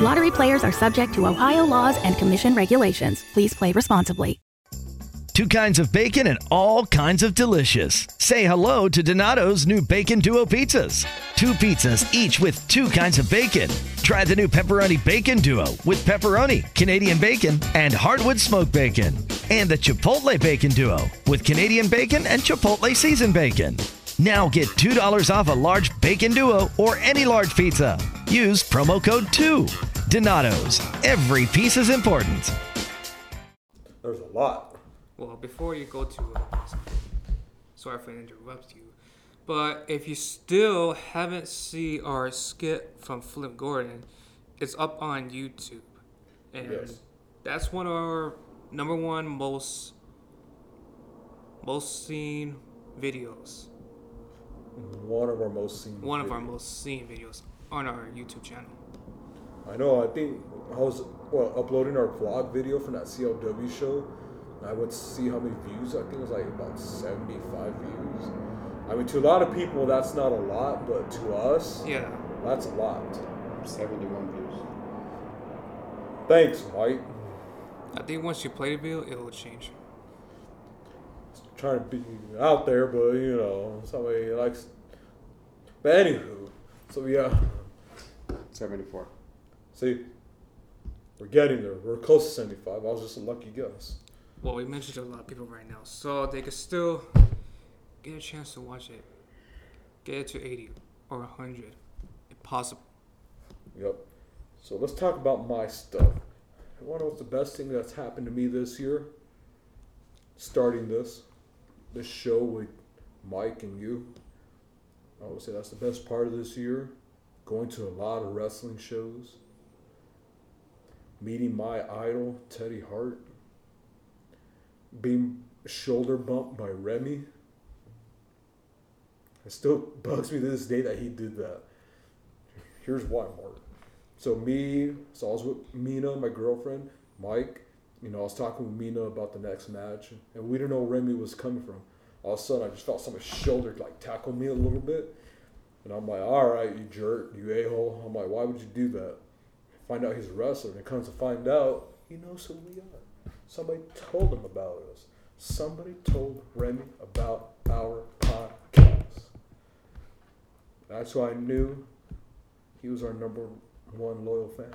Lottery players are subject to Ohio laws and commission regulations. Please play responsibly. Two kinds of bacon and all kinds of delicious. Say hello to Donato's new Bacon Duo pizzas. Two pizzas, each with two kinds of bacon. Try the new Pepperoni Bacon Duo with pepperoni, Canadian bacon, and hardwood smoked bacon. And the Chipotle Bacon Duo with Canadian bacon and Chipotle seasoned bacon. Now get $2 off a large bacon duo or any large pizza. Use promo code 2. Donato's. Every piece is important. There's a lot. Well, before you go to, uh, sorry for interrupting you, but if you still haven't seen our skit from Flip Gordon, it's up on YouTube, and Yes. that's one of our number one most most seen videos. One of our most seen. One of our most seen videos on our YouTube channel. I know. I think I was well uploading our vlog video from that CLW show. and I went to see how many views. I think it was like about seventy-five views. I mean, to a lot of people, that's not a lot, but to us, Yeah, that's a lot. Seventy-one views. Thanks, Mike. I think once you play the video, it will change. Trying to be out there, but you know, somebody likes. But anywho, so yeah, Seventy-four. see, we're getting there. We're close to seventy-five. I was just a lucky guess. Well, we mentioned to a lot of people right now, so they could still get a chance to watch it. Get it to 80 or 100, if possible. Yep. So let's talk about my stuff. You want to know what's the best thing that's happened to me this year? Starting this, this show with Mike and you. I would say that's the best part of this year. Going to a lot of wrestling shows. Meeting my idol, Teddy Hart. Being shoulder bumped by Remy. It still bugs me to this day that he did that. Here's why, Mark. So me, so I was with Mina, my girlfriend, Mike. You know, I was talking with Mina about the next match, and we didn't know where Remy was coming from. All of a sudden, I just felt somebody's shoulder like tackle me a little bit, and I'm like, "All right, you jerk, you a hole." I'm like, "Why would you do that?" Find out he's a wrestler, and it comes to find out he knows who we are. Somebody told him about us. Somebody told Remy about our podcast. That's why I knew he was our number one loyal fan.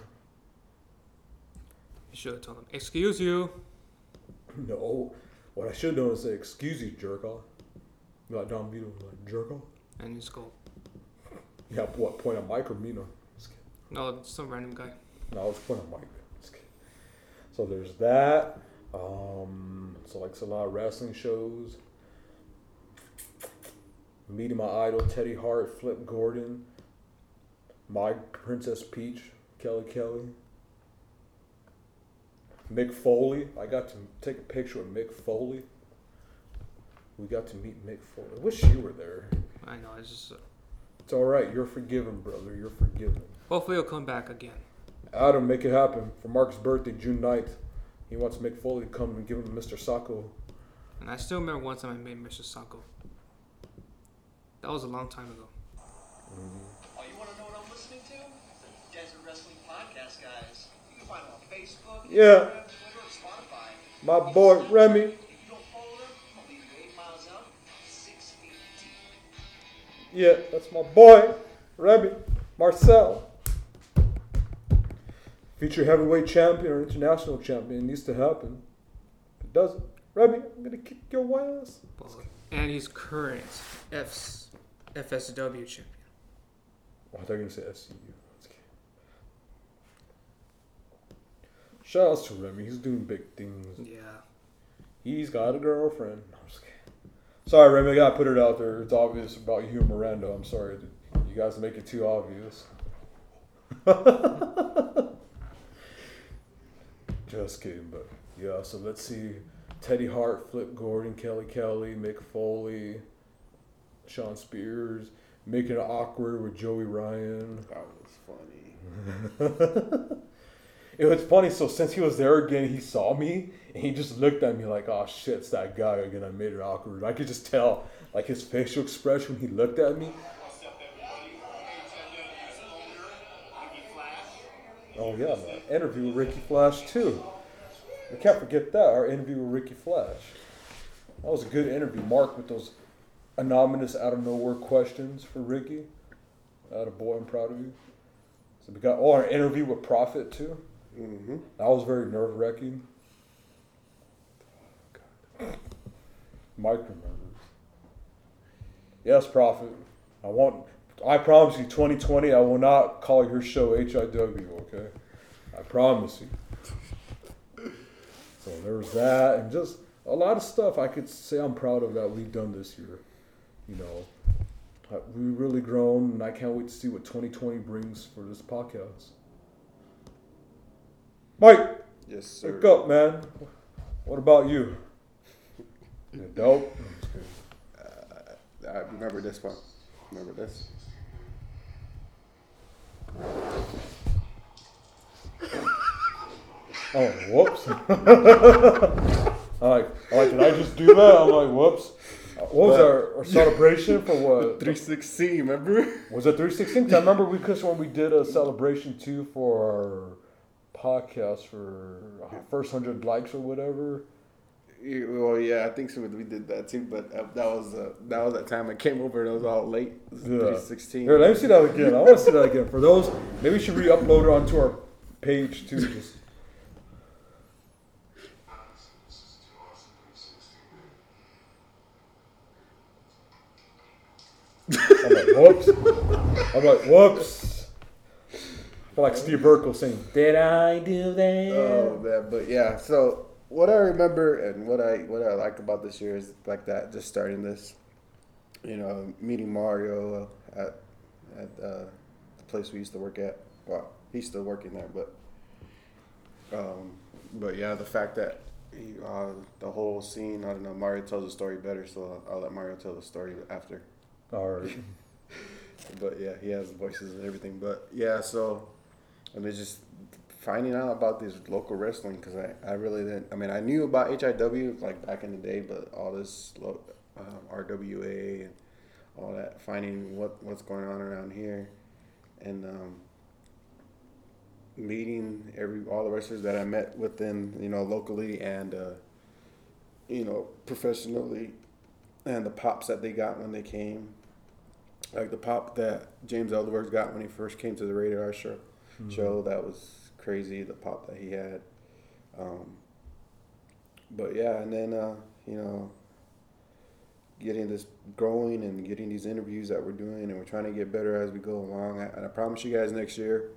Should have told them, excuse you. No, what I should have done is say, "Excuse you, jerk off." Like Don Vito, like jerk off. And you go, Yeah, what point at Mike or Mina? No, some random guy. No, I was pointing at Mike. So there's that. Um, so like it's a lot of wrestling shows. Meeting my idol Teddy Hart, Flip Gordon, my Princess Peach, Kelly Kelly. Mick Foley. I got to take a picture with Mick Foley. We got to meet Mick Foley. I wish you were there. I know, it's just, uh, It's all right. You're forgiven, brother. You're forgiven. hopefully he'll come back again. Adam, make it happen for Mark's birthday, June 9th. He wants Mick Foley to come and give him Mr. Socko. And I still remember one time I made Mr. Socko. That was a long time ago. Oh, you want to know what I'm listening to? The Desert Wrestling Podcast, guys. You can find them on Facebook, Yeah. Instagram, Twitter, or Spotify. My boy Remy. If you don't follow them, I'm gonna leave you eight miles out, My boy Remy. Yeah, that's my boy, Remy Marcel. Future heavyweight champion or international champion needs to happen. If it doesn't, Remy, I'm gonna kick your ass. And he's current F's, FSW champion. Oh, I thought you were gonna say SCU. Shout outs to Remy. He's doing big things. Yeah. He's got a girlfriend. No, I'm just kidding. Sorry, Remy. I gotta put it out there. It's obvious about you and Miranda. I'm sorry. You guys make it too obvious. just kidding, but yeah. So let's see. Teddy Hart, Flip Gordon, Kelly Kelly, Mick Foley, Shawn Spears, making it awkward with Joey Ryan. That was funny. It was funny. So since he was there again, he saw me and he just looked at me like, "Oh shit, it's that guy again." I made it awkward. I could just tell, like his facial expression when he looked at me. Oh yeah, man. interview with Ricky Flash too. We can't forget that our interview with Ricky Flash. That was a good interview, Mark, with those anonymous out of nowhere questions for Ricky. Out of boy, I'm proud of you. So we got oh our interview with Prophet too. Mm-hmm. That was very nerve wracking. Mike remembers. Yes, Prophet. I want. I promise you, 2020. I will not call your show HIW. Okay, I promise you. So there was that, and just a lot of stuff I could say I'm proud of that we've done this year. You know, Uh, we've really grown, and I can't wait to see what 2020 brings for this podcast. Mike, Yes, sir. wake up, man. What about you? You dope. Kidding. I remember this one. Remember this? Oh, whoops. I'm like, I'm like, did I just do that? I'm like, whoops. Uh, What was But- our, our celebration for what? 316, remember? Was it 316? I remember we, because when we did a celebration too for our podcast for first 100 likes or whatever. Well, yeah, I think so. We did that too, but uh, that was uh, that was that time I came over and it was all late. Yeah. 316. Here, let me see that again. I want to see that again. For those, maybe we should re-upload it onto our page too. Just I'm like, whoops. I'm like, whoops. Like Steve Urkel saying, "Did I do that?" Oh man, but yeah. So what I remember and what I what I like about this year is like that. Just starting this, you know, meeting Mario at at uh, the place we used to work at. Well, he's still working there, but um, but yeah, the fact that he, uh, the whole scene. I don't know. Mario tells the story better, so I'll, I'll let Mario tell the story after. All right. but yeah, he has voices and everything. But yeah, so and it's just finding out about this local wrestling because I, I really didn't. I mean, I knew about HIW like back in the day, but all this lo- um, RWA and all that, finding what what's going on around here, and um, meeting every all the wrestlers that I met within you know locally and uh, you know professionally, and the pops that they got when they came like the pop that James Elderberg got when he first came to the Rated R show. Mhm. Show that was crazy. The pop that he had. Um, but yeah, and then uh, you know, getting this growing and getting these interviews that we're doing, and we're trying to get better as we go along. And I promise you guys, next year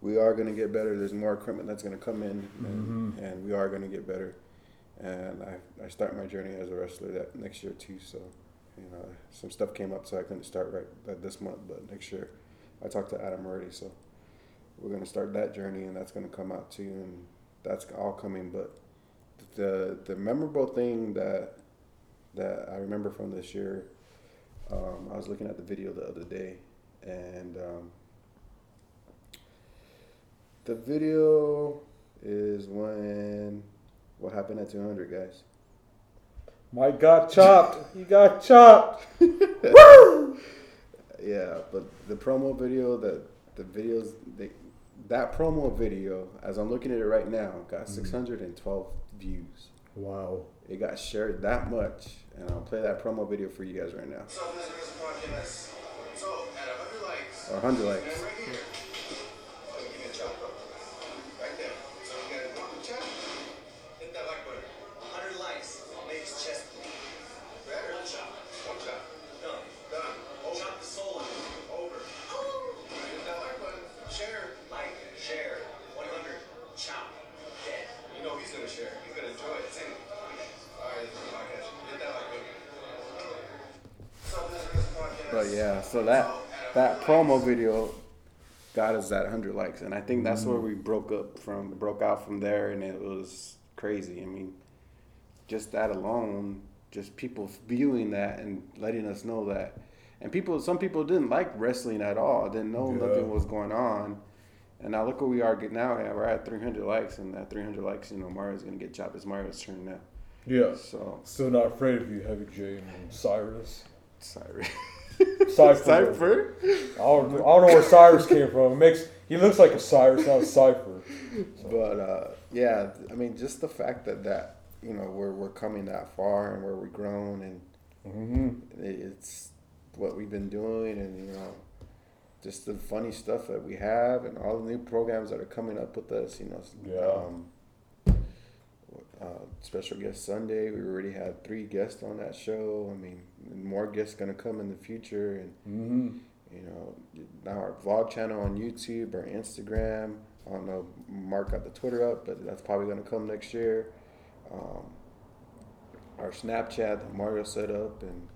we are going to get better. There's more equipment that's going to come in, and, Mhm. and we are going to get better. And I, I start my journey as a wrestler that next year too. So, you know, some stuff came up, so I couldn't start right this month. But next year, I talked to Adam already, so we're gonna start that journey, and that's gonna come out too, and that's all coming. But the the memorable thing that that I remember from this year, um, I was looking at the video the other day, and um, the video is when what happened at 200, guys. Mike got chopped. He got chopped. Yeah, but the promo video, the the videos, they, that promo video, as I'm looking at it right now, got mm-hmm. 612 views. Wow. It got shared that much, and I'll play that promo video for you guys right now. What's up, Listeners Podcast? Or 100 likes. So that that promo video got us that 100 likes, and I think that's where we broke up from, broke out from there, and it was crazy. I mean, just that alone, just people viewing that and letting us know that, and people, some people didn't like wrestling at all, didn't know Yeah. nothing was going on. And now look where we are now. We're at 300 likes, and that 300 likes, you know, Mario's gonna get chopped. It's Mario's turn now. Yeah. So Still not afraid of you, Heavy J and Cyrus. Sorry. Cypher. Cypher? I don't, I don't know where Cyrus came from. It makes he looks like a Cyrus, not a Cipher. But uh, yeah, I mean, just the fact that that you know we're we're coming that far and where we've grown and Mm-hmm. it's what we've been doing and you know just the funny stuff that we have and all the new programs that are coming up with us. You know, Yeah. um, uh, special guest Sunday. We already had three guests on that show. I mean, more guests gonna come in the future and. Mm-hmm. You know, now our vlog channel on YouTube or Instagram. I don't know, Mark got the Twitter up, but that's probably going to come next year. Um, our Snapchat that Mario set up, and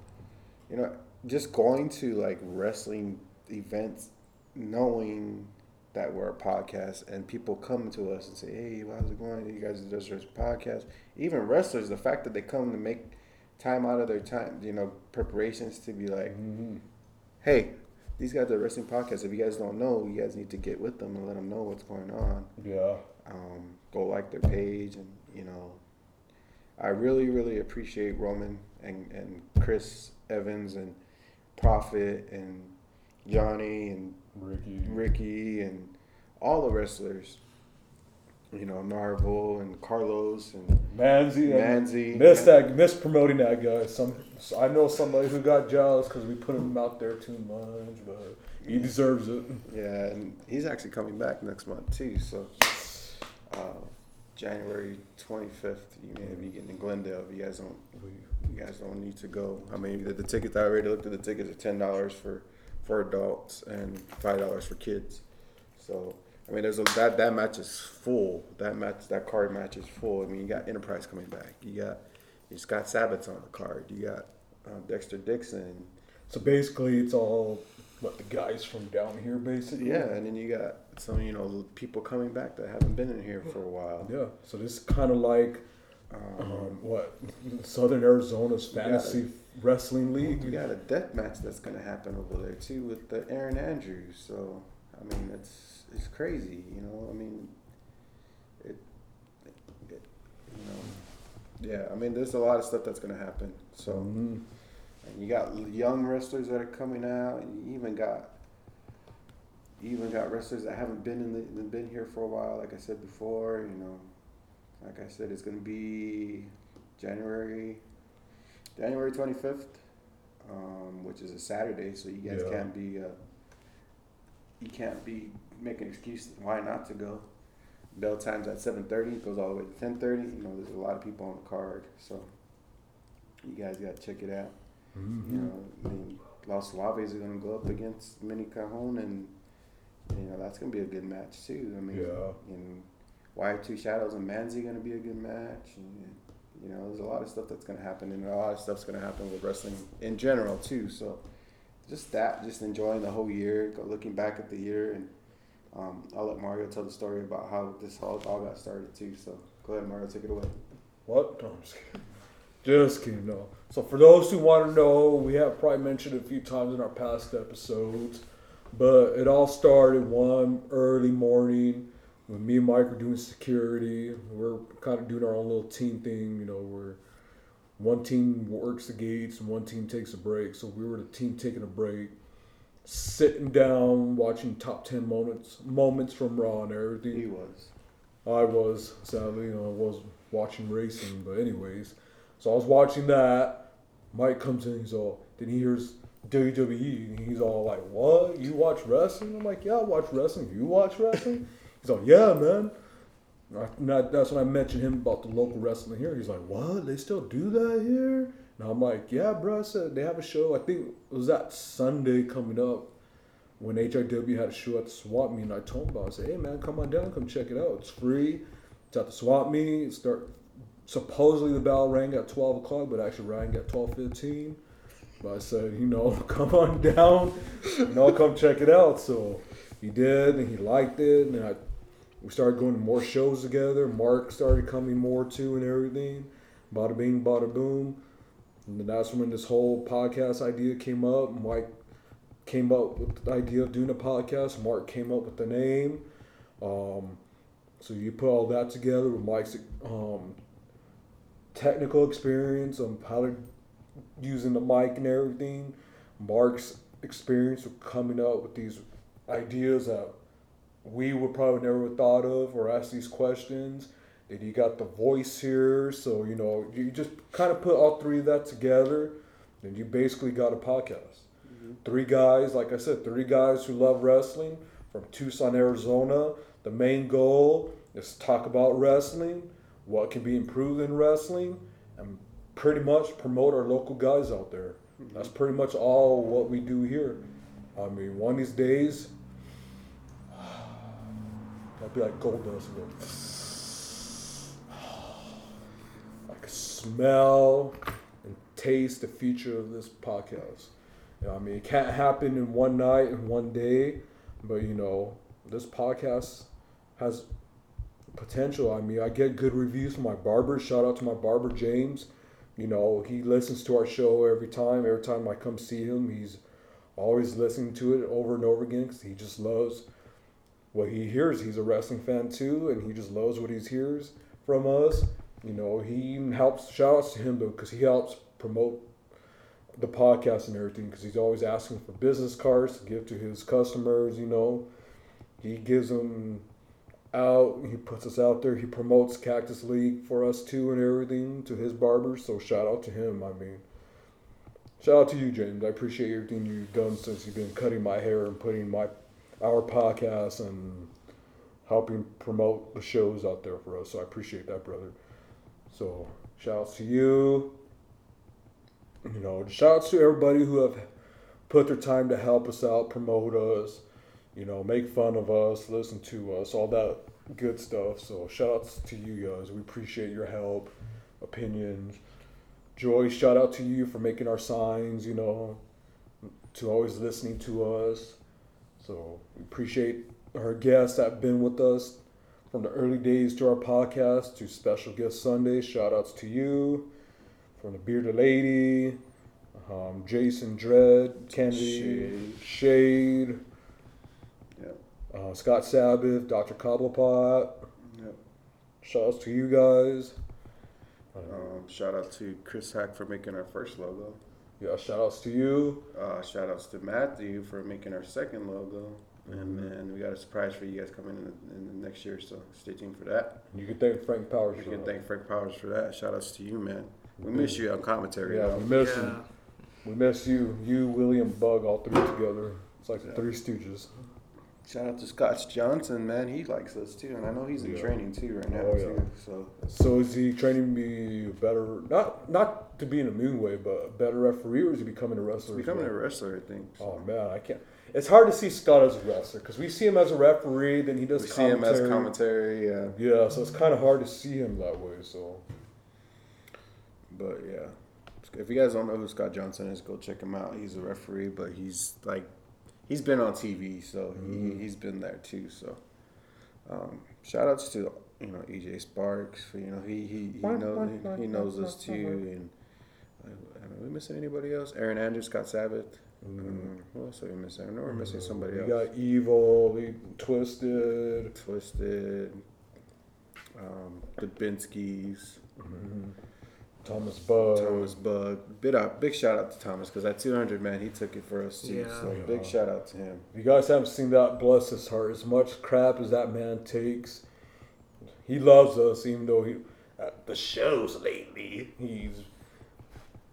you know, just going to like wrestling events, knowing that we're a podcast, and people come to us and say, "Hey, how's it going? You guys are just a podcast." Even wrestlers, the fact that they come to make time out of their time, you know, preparations to be like, "Hey, these guys are wrestling podcasts. If you guys don't know, you guys need to get with them and let them know what's going on. Yeah. Um, go like their page, and you know, I really, really appreciate Roman and and Chris Evans and Prophet and Johnny and Ricky, Ricky and all the wrestlers. You know, Narvel and Carlos and Manzi, Manzi. Miss that, miss promoting that guy. Some, I know somebody who got jealous because we put him out there too much, but he deserves it. Yeah, and he's actually coming back next month too. So uh, January twenty fifth, you may be getting in Glendale. If you guys don't, you guys don't need to go. I mean, the, the tickets. I already looked at the tickets. Are ten dollars for for adults and five dollars for kids. So I mean, there's a that that match is full. That match, that card match is full. I mean, you got Enterprise coming back. You got you Scott Sabbath's on the card. You got um, Dexter Dixon. So basically, it's all what the guys from down here, basically. Yeah, and then you got some, you know, people coming back that haven't been in here for a while. Yeah. So this is kind of like um, what Southern Arizona's fantasy wrestling league. You got a death match that's gonna happen over there too with the Aaron Andrews. So I mean, it's it's crazy, you know. I mean, it, it you know, yeah. I mean, there's a lot of stuff that's gonna happen. So, Mhm. and you got young wrestlers that are coming out, and you even got you even got wrestlers that haven't been in the been here for a while. Like I said before, you know, like I said, it's gonna be January January twenty fifth, um, which is a Saturday. So you guys Yeah. can't be uh, you can't be making excuse why not to go. Bell times at seven thirty goes all the way to ten thirty. You know, there's a lot of people on the card, so you guys got to check it out. Mhm. You know, I mean, Los Suaves are going to go up against Mini Cajon, and you know that's going to be a good match too. I mean, Yeah. and Wire Two Shadows and Manzi going to be a good match. And, you know, there's a lot of stuff that's going to happen, and a lot of stuff's going to happen with wrestling in general too. So, just that, just enjoying the whole year, looking back at the year, and um, I'll let Mario tell the story about how this all, all got started too. So, go ahead, Mario, take it away. What? No, I'm just kidding. Just kidding. No. So for those who want to know, we have probably mentioned a few times in our past episodes, but it all started one early morning when me and Mike were doing security. We're kind of doing our own little team thing. You know, where one team works the gates and one team takes a break. So we were the team taking a break, sitting down watching top ten moments moments from Raw and everything. He was. I was sadly, you know, I was watching racing, but anyways, so I was watching that. Mike comes in, he's all. Then he hears WWE. And he's all like, "What? You watch wrestling?" I'm like, "Yeah, I watch wrestling. You watch wrestling?" He's like, "Yeah, man." And I- and I- that's when I mentioned him about the local wrestling here. He's like, "What? They still do that here?" And I'm like, "Yeah, bro." They have a show. I think it was that Sunday coming up when HIW had a show at the swap meet. And I told him. I said, "Hey, man, come on down, come check it out. It's free. It's at the swap meet. Start supposedly the bell rang at 12 o'clock, but actually rang at 12:15." But I said, you know, come on down, you know, come check it out. So he did, and he liked it, and I, we started going to more shows together. Mark started coming more too, and everything. Bada bing, bada boom. And that's when this whole podcast idea came up. Mike came up with the idea of doing a podcast. Mark came up with the name. Um, so you put all that together with Mike's um, technical experience on how to using the mic and everything. Mark's experience with coming up with these ideas that we would probably never have thought of or ask these questions. Then you got the voice here, so you know you just kind of put all three of that together, and you basically got a podcast. Mm-hmm. Three guys, like I said, three guys who love wrestling from Tucson, Arizona. The main goal is to talk about wrestling, what can be improved in wrestling, and pretty much promote our local guys out there. Mm-hmm. That's pretty much all what we do here. I mean, one of these days, I'll be like Goldust. and go, I can smell and taste the future of this podcast. You know, I mean, it can't happen in one night and one day, but you know, this podcast has potential. I mean, I get good reviews from my barber. Shout out to my barber James. You know, he listens to our show every time. Every time I come see him, he's always listening to it over and over again because he just loves what he hears. He's a wrestling fan too, and he just loves what he hears from us. You know, he helps. Shout outs to him though, because he helps promote the podcast and everything. Because he's always asking for business cards to give to his customers. You know, he gives them out. He puts us out there. He promotes Cactus League for us too and everything to his barbers. So shout out to him. I mean, shout out to you, James. I appreciate everything you've done since you've been cutting my hair and putting my our podcast and helping promote the shows out there for us. So I appreciate that, brother. So shout outs to you. You know, shout outs to everybody who have put their time to help us out, promote us, you know, make fun of us, listen to us, all that good stuff. So shout outs to you guys. We appreciate your help, opinions. Joy, shout out to you for making our signs, you know, to always listening to us. So we appreciate our guests that have been with us from the early days to our podcast to special guest Sunday. Shout outs to you. From the Bearded Lady, um, Jason Dredd, Kennedy, Shade, Yep. uh, Scott Sabbath, Dr. Cobblepot. Yep. Shout outs to you guys. Um, shout out to Chris Hack for making our first logo. Yeah, shout outs to you. Uh, shout outs to Matthew for making our second logo. And then we got a surprise for you guys coming in the, in the next year, so stay tuned for that. You can thank Frank Powers You for can that. thank Frank Powers for that. Shout outs to you, man. We miss you on commentary. Yeah, though. we miss him. We miss you, you, William, Bug, all three together. It's like the Yeah. Three Stooges. Shout out to Scott Johnson, man. He likes us too, and I know he's in Yeah. training too right now Oh, yeah. too. So So is he training to be better, not not to be in a mean way, but a better referee, or is he becoming a wrestler? as becoming well? a wrestler, I think. Oh man, I can't. It's hard to see Scott as a wrestler because we see him as a referee, then he does We see him as commentary. commentary, yeah. Yeah, so it's kind of hard to see him that way. So But yeah, if you guys don't know who Scott Johnson is, go check him out. He's a referee, but he's like, he's been on TV, so Mm-hmm. he, he's been there too. So, um, shout outs to you know EJ Sparks. For, you know he he he knows he, he knows us too. And uh, are we missing anybody else? Aaron Andrews, Scott Sabbath. Um, who else are we missing? I know we're missing somebody we else. We got Evil, we Twisted, Twisted, um, the Binskis. Thomas Bug. Thomas Bug. Big out, big shout out to Thomas because that 200 man, he took it for us too. Yeah. So big shout out to him. If you guys haven't seen that, bless his heart. As much crap as that man takes, he loves us, even though he at the shows lately he's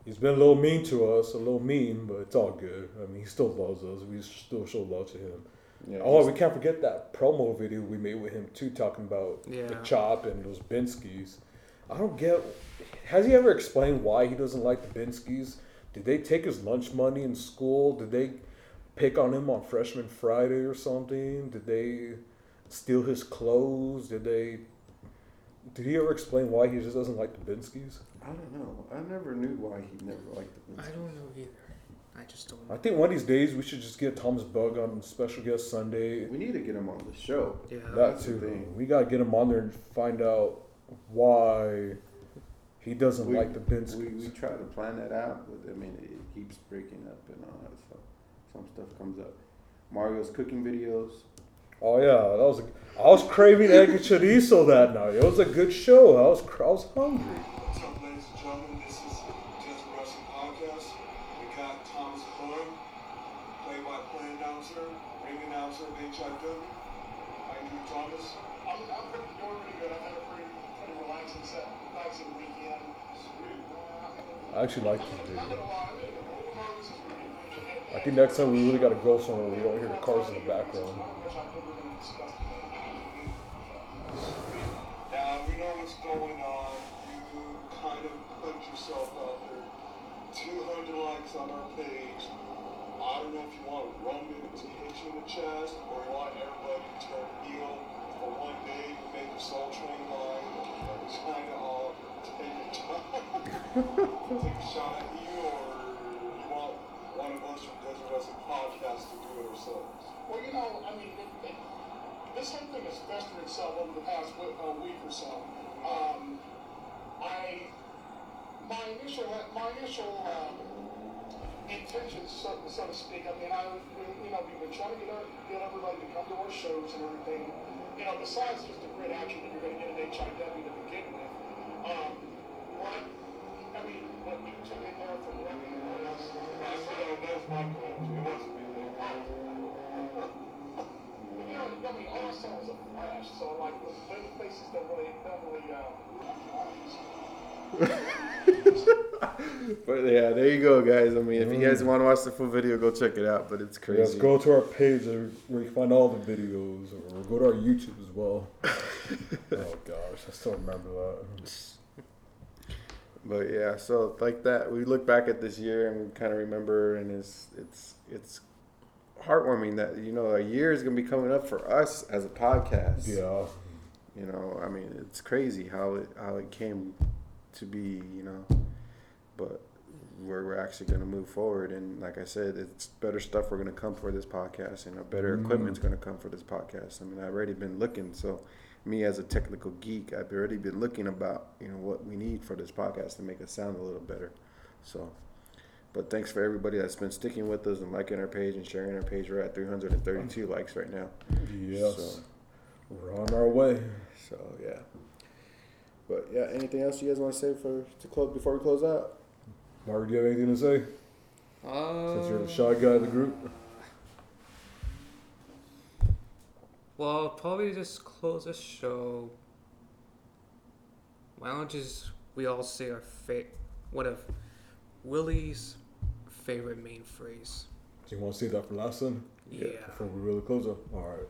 He's been a little mean to us, a little mean, but it's all good. I mean, he still loves us. We still show love to him. Yeah, oh, we can't forget that promo video we made with him too, talking about the chop and those Binskis. I don't get. Has he ever explained why he doesn't like the Binskis? Did they take his lunch money in school? Did they pick on him on Freshman Friday or something? Did they steal his clothes? Did they? Did he ever explain why he just doesn't like the Binskis? I don't know. I never knew why he never liked the. I don't know either. I just don't. I think one of these days we should just get Thomas Bug on special guest Sunday. We need to get him on the show. Yeah. That That's the too. thing. We gotta get him on there and find out why he doesn't We, like the Binskis. we, we try to plan that out, but I mean, it keeps breaking up and all that stuff. Some stuff comes up. Mario's cooking videos. Oh yeah, that was. A, I was craving egg and chorizo that night. It was a good show. I was I was hungry. What's up, ladies and gentlemen? This is Desert Wrestling Podcast. We got Thomas Horn, play-by-play announcer, ring announcer of HIW. How you doing, Thomas? I'm, I'm pretty, doing pretty good. I've had a pretty, pretty relaxing set, relaxing weekend. I actually like this video. I think next time we really gotta go somewhere where we don't hear the cars in the background. Now, we know what's going on. You kind of put yourself out there. 200 likes on our page. I don't know if you want Roman to hit you in the chest or you want everybody to turn heel for one day to make your soul train line. It's kind of all take a shot. take a shot at you or one of us from Desert Wrestling Podcast to do it ourselves. Well, you know, I mean, it, it, this whole thing has festered itself over the past week, uh, week or so. Um, I, my initial, my initial um, intentions, so, so to speak. I mean, I, you know, we've been trying to get, get everybody to come to our shows and everything. You know, besides just the great action that you're going to get at HIW to begin with. Um, what, I mean, what you took in there from Remy and all else. I said, that's my call. It wasn't me. You know, I mean, all I saw was a flash, so like the little faces don't really, don't really, But yeah, there you go, guys. I mean, if you guys mm. want to watch the full video, go check it out. But it's crazy. Let's go to our page where you can find all the videos, or go to our YouTube as well. oh gosh, I still remember that. But yeah, so like that, we look back at this year and we kind of remember, and it's it's it's heartwarming that you know a year is gonna be coming up for us as a podcast. Yeah. You know, I mean, it's crazy how it how it came to be. You know, but we're, we're actually going to move forward, and like I said, it's better stuff we're going to come for this podcast, and a better Mm. equipment's going to come for this podcast. I mean, I've already been looking, so me as a technical geek, I've already been looking about you know what we need for this podcast to make it sound a little better. So. But thanks for everybody that's been sticking with us and liking our page and sharing our page. We're at 332 likes right now. Yes. So, We're on our way. so yeah. But yeah, anything else you guys want to say for to close before we close out? Mark, do you have anything to say? Since you're the um, shy guy of the group. Well, I'll probably just close the show. Why don't just we all say our fa- what if Willie's favorite main phrase? Do you want to say that for last one? Yeah. Before we really close up. All right.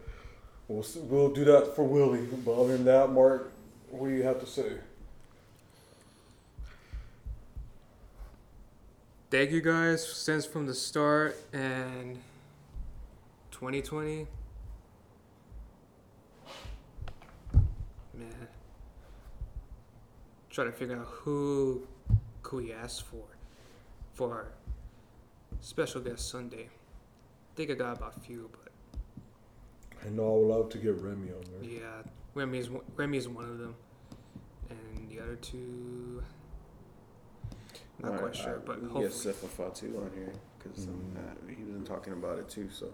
We'll we'll do that for Willie. But other than that, Mark, what do you have to say? Thank you guys since from the start and 2020. Man, trying to figure out who could we ask for for our special guest Sunday. think I got about a few, but I know I would love to get Remy on there. yeah, Remy is one- is one of them, and the other two. Not Alright, quite sure, alright, but we can hopefully. get Sifa Fatu on here because he was talking about it too. So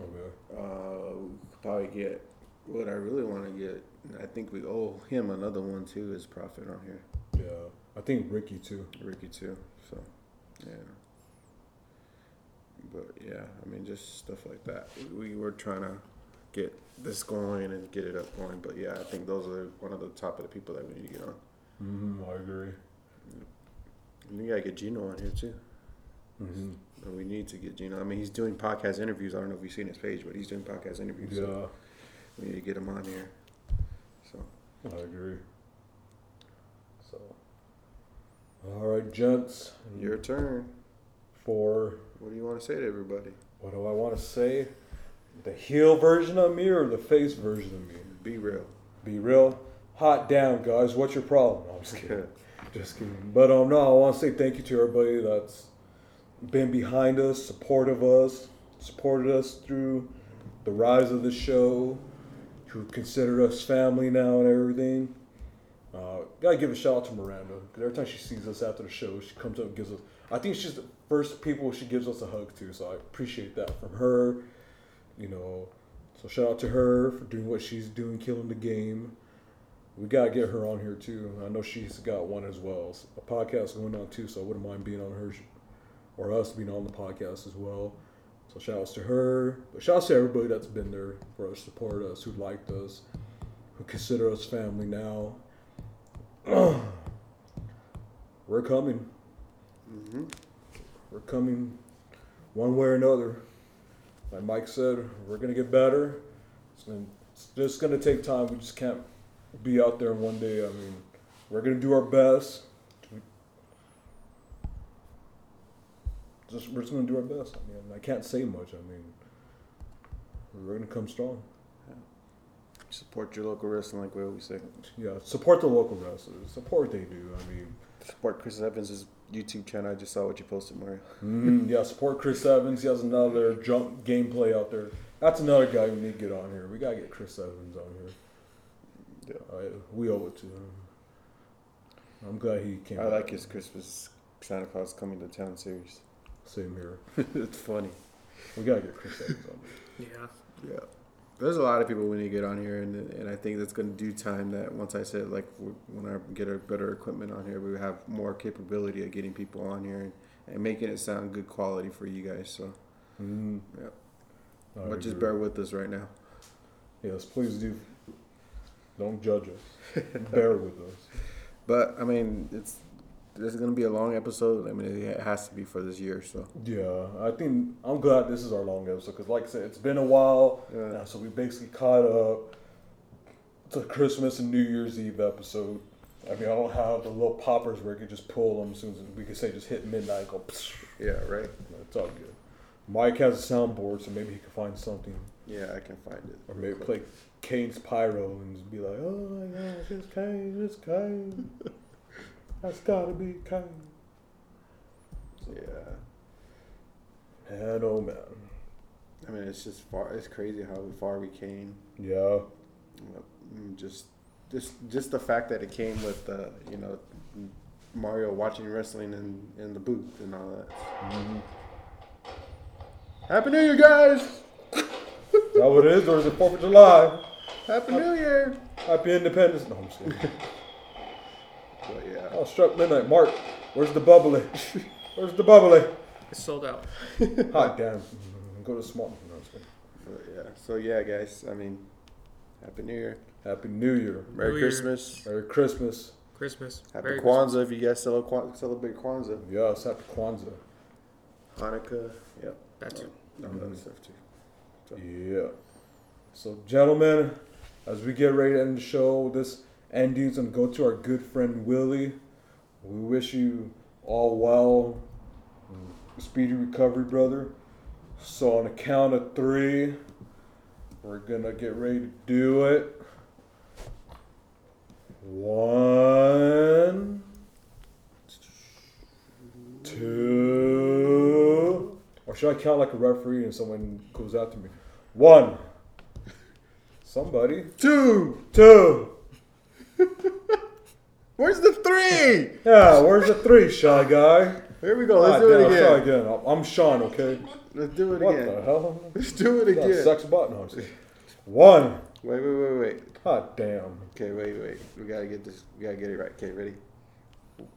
Okay. uh, we could probably get what I really want to get. And I think we owe him another one too. Is Prophet on here? Yeah. I think Ricky too. Ricky too. So yeah. But yeah, I mean, just stuff like that. We, we were trying to get this going and get it up going. But yeah, I think those are one of the top of the people that we need to get on. Mm-hmm, I agree. We gotta get Gino on here too. Mhm. And We need to get Gino. I mean, he's doing podcast interviews. I don't know if you've seen his page, but he's doing podcast interviews. Yeah, So we need to get him on here. I agree. So, all right, gents. your turn. For What do you want to say to everybody? what do I want to say? The heel version of me or the face version of me? Be real. Be real. Hot damn, guys. What's your problem? No, I'm just kidding. just kidding. But um, no, I want to say thank you to everybody that's been behind us, supportive of us, supported us through the rise of the show, who consider us family now and everything. Uh, gotta give a shout out to Miranda because every time she sees us after the show, she comes up and gives us. I think she's the first people she gives us a hug to, so I appreciate that from her. You know, so shout out to her for doing what she's doing, killing the game. We gotta get her on here too. I know she's got one as well. A podcast going on too, so I wouldn't mind being on her or us being on the podcast as well. So shout outs to her. But shout outs to everybody that's been there for us, support us, who liked us, who consider us family now. We're coming. Mm-hmm. We're coming one way or another. Like Mike said, we're gonna get better. It's, gonna, it's just gonna take time. We just can't be out there one day. I mean, we're gonna do our best. Just we're just gonna do our best. I mean, I can't say much. I mean, we're gonna come strong. Support your local wrestling, like we always say. Yeah, support the local wrestlers. Support what they do. I mean, Support Chris Evans' YouTube channel. I just saw what you posted, Mario. mm, yeah, support Chris Evans. He has another jump gameplay out there. That's another guy we need to get on here. We gotta get Chris Evans on here. Yeah, I, we owe it to him. I'm glad he came. I like his Christmas Santa Claus coming to town series. Same here. it's funny. We gotta get Chris Evans on. Yeah. Yeah. There's a lot of people we need to get on here, and and I think that's going to do time that once I said like when I get a better equipment on here, we have more capability of getting people on here and, and making it sound good quality for you guys. So Mm, yeah, I but just bear with us right now. Yes, please do. Don't judge us. bear with us. But I mean, it's this is going to be a long episode. I mean, it has to be for this year. So Yeah, I think I'm glad this is our long episode because, like I said, it's been a while. Yeah. now, so we basically caught up. It's a Christmas and New Year's Eve episode. I mean, I don't have the little poppers where I could just pull them as soon as we could say just hit midnight. and Go. Psh. yeah, right. It's all good. Mike has a soundboard, so maybe he can find something, Yeah, I can find it. or maybe play Kane's Pyro and just be like, "Oh my gosh, it's Kane, it's Kane. That's gotta be Kane." Yeah. Man, oh man. I mean, it's just far. It's crazy how far we came. Yeah. Just, just, just the fact that it came with, uh, you know, Mario watching wrestling in, in the booth and all that. Mm-hmm. Happy New Year, guys! Is that what it is, or is it Fourth of July? Happy New Year! Happy Independence. No, I'm just kidding. But yeah, oh, struck midnight. Mark, where's the bubbly? Where's the bubbly? It's sold out. Hot damn. Mm-hmm. Go to small. No, I'm just kidding. but yeah. So yeah, guys. I mean, Happy New Year, Happy New Year. Merry New Year. Christmas, Merry Christmas. Christmas. Happy Merry Kwanzaa if you guys cele- Kwan- celebrate Kwanzaa, Yes, happy Kwanzaa. Hanukkah. Yep. That too. All that mm-hmm. stuff too. So, Yeah. So, gentlemen, as we get ready to end the show, this ending's gonna go to our good friend Willie. We wish you all well, speedy recovery, brother. So, on the count of three, we're gonna get ready to do it. One, two, or should I count like a referee and someone goes after me? One. Somebody. Two. Two. Where's the three? Yeah, where's the three, shy guy? Here we go. Let's God do it I'll again. try again. I'm- I'm Sean, okay? Let's do it again. What again. the hell? Let's do it that again. sex button. No, I'm just kidding. One. Wait, wait, wait, wait. God damn. Okay, wait, wait. We gotta get this. We gotta get it right. Okay, ready?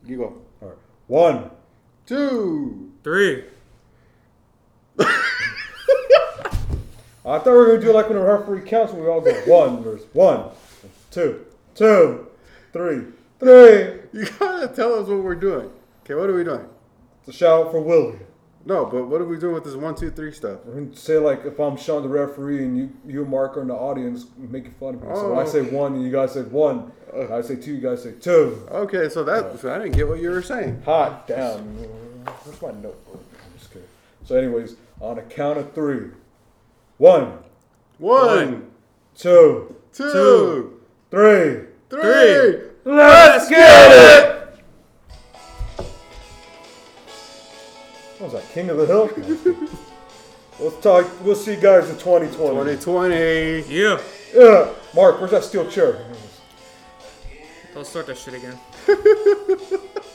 You go. All right. One. Two. Three. I thought we were gonna do like when the referee counts and we all go one. There's one, two, two, three, three. You gotta tell us what we're doing. Okay, what are we doing? It's a shout out for Willie. No, but what are we doing with this one, two, three stuff? And say like if I'm Sean the referee and you you and Mark are in the audience making fun of me. so when I Oh. say one and you guys say one, I say two, you guys say two. Okay, so that so I didn't get what you were saying. Hot damn. Where's my notebook? I'm just kidding. So anyways, on a count of three. One. One, Two. two, Three. three. Let's get it! What was that, King of the Hill? we'll talk we'll see you guys in 2020. 2020. Yeah. Yeah. Mark, where's that steel chair? Don't start that shit again.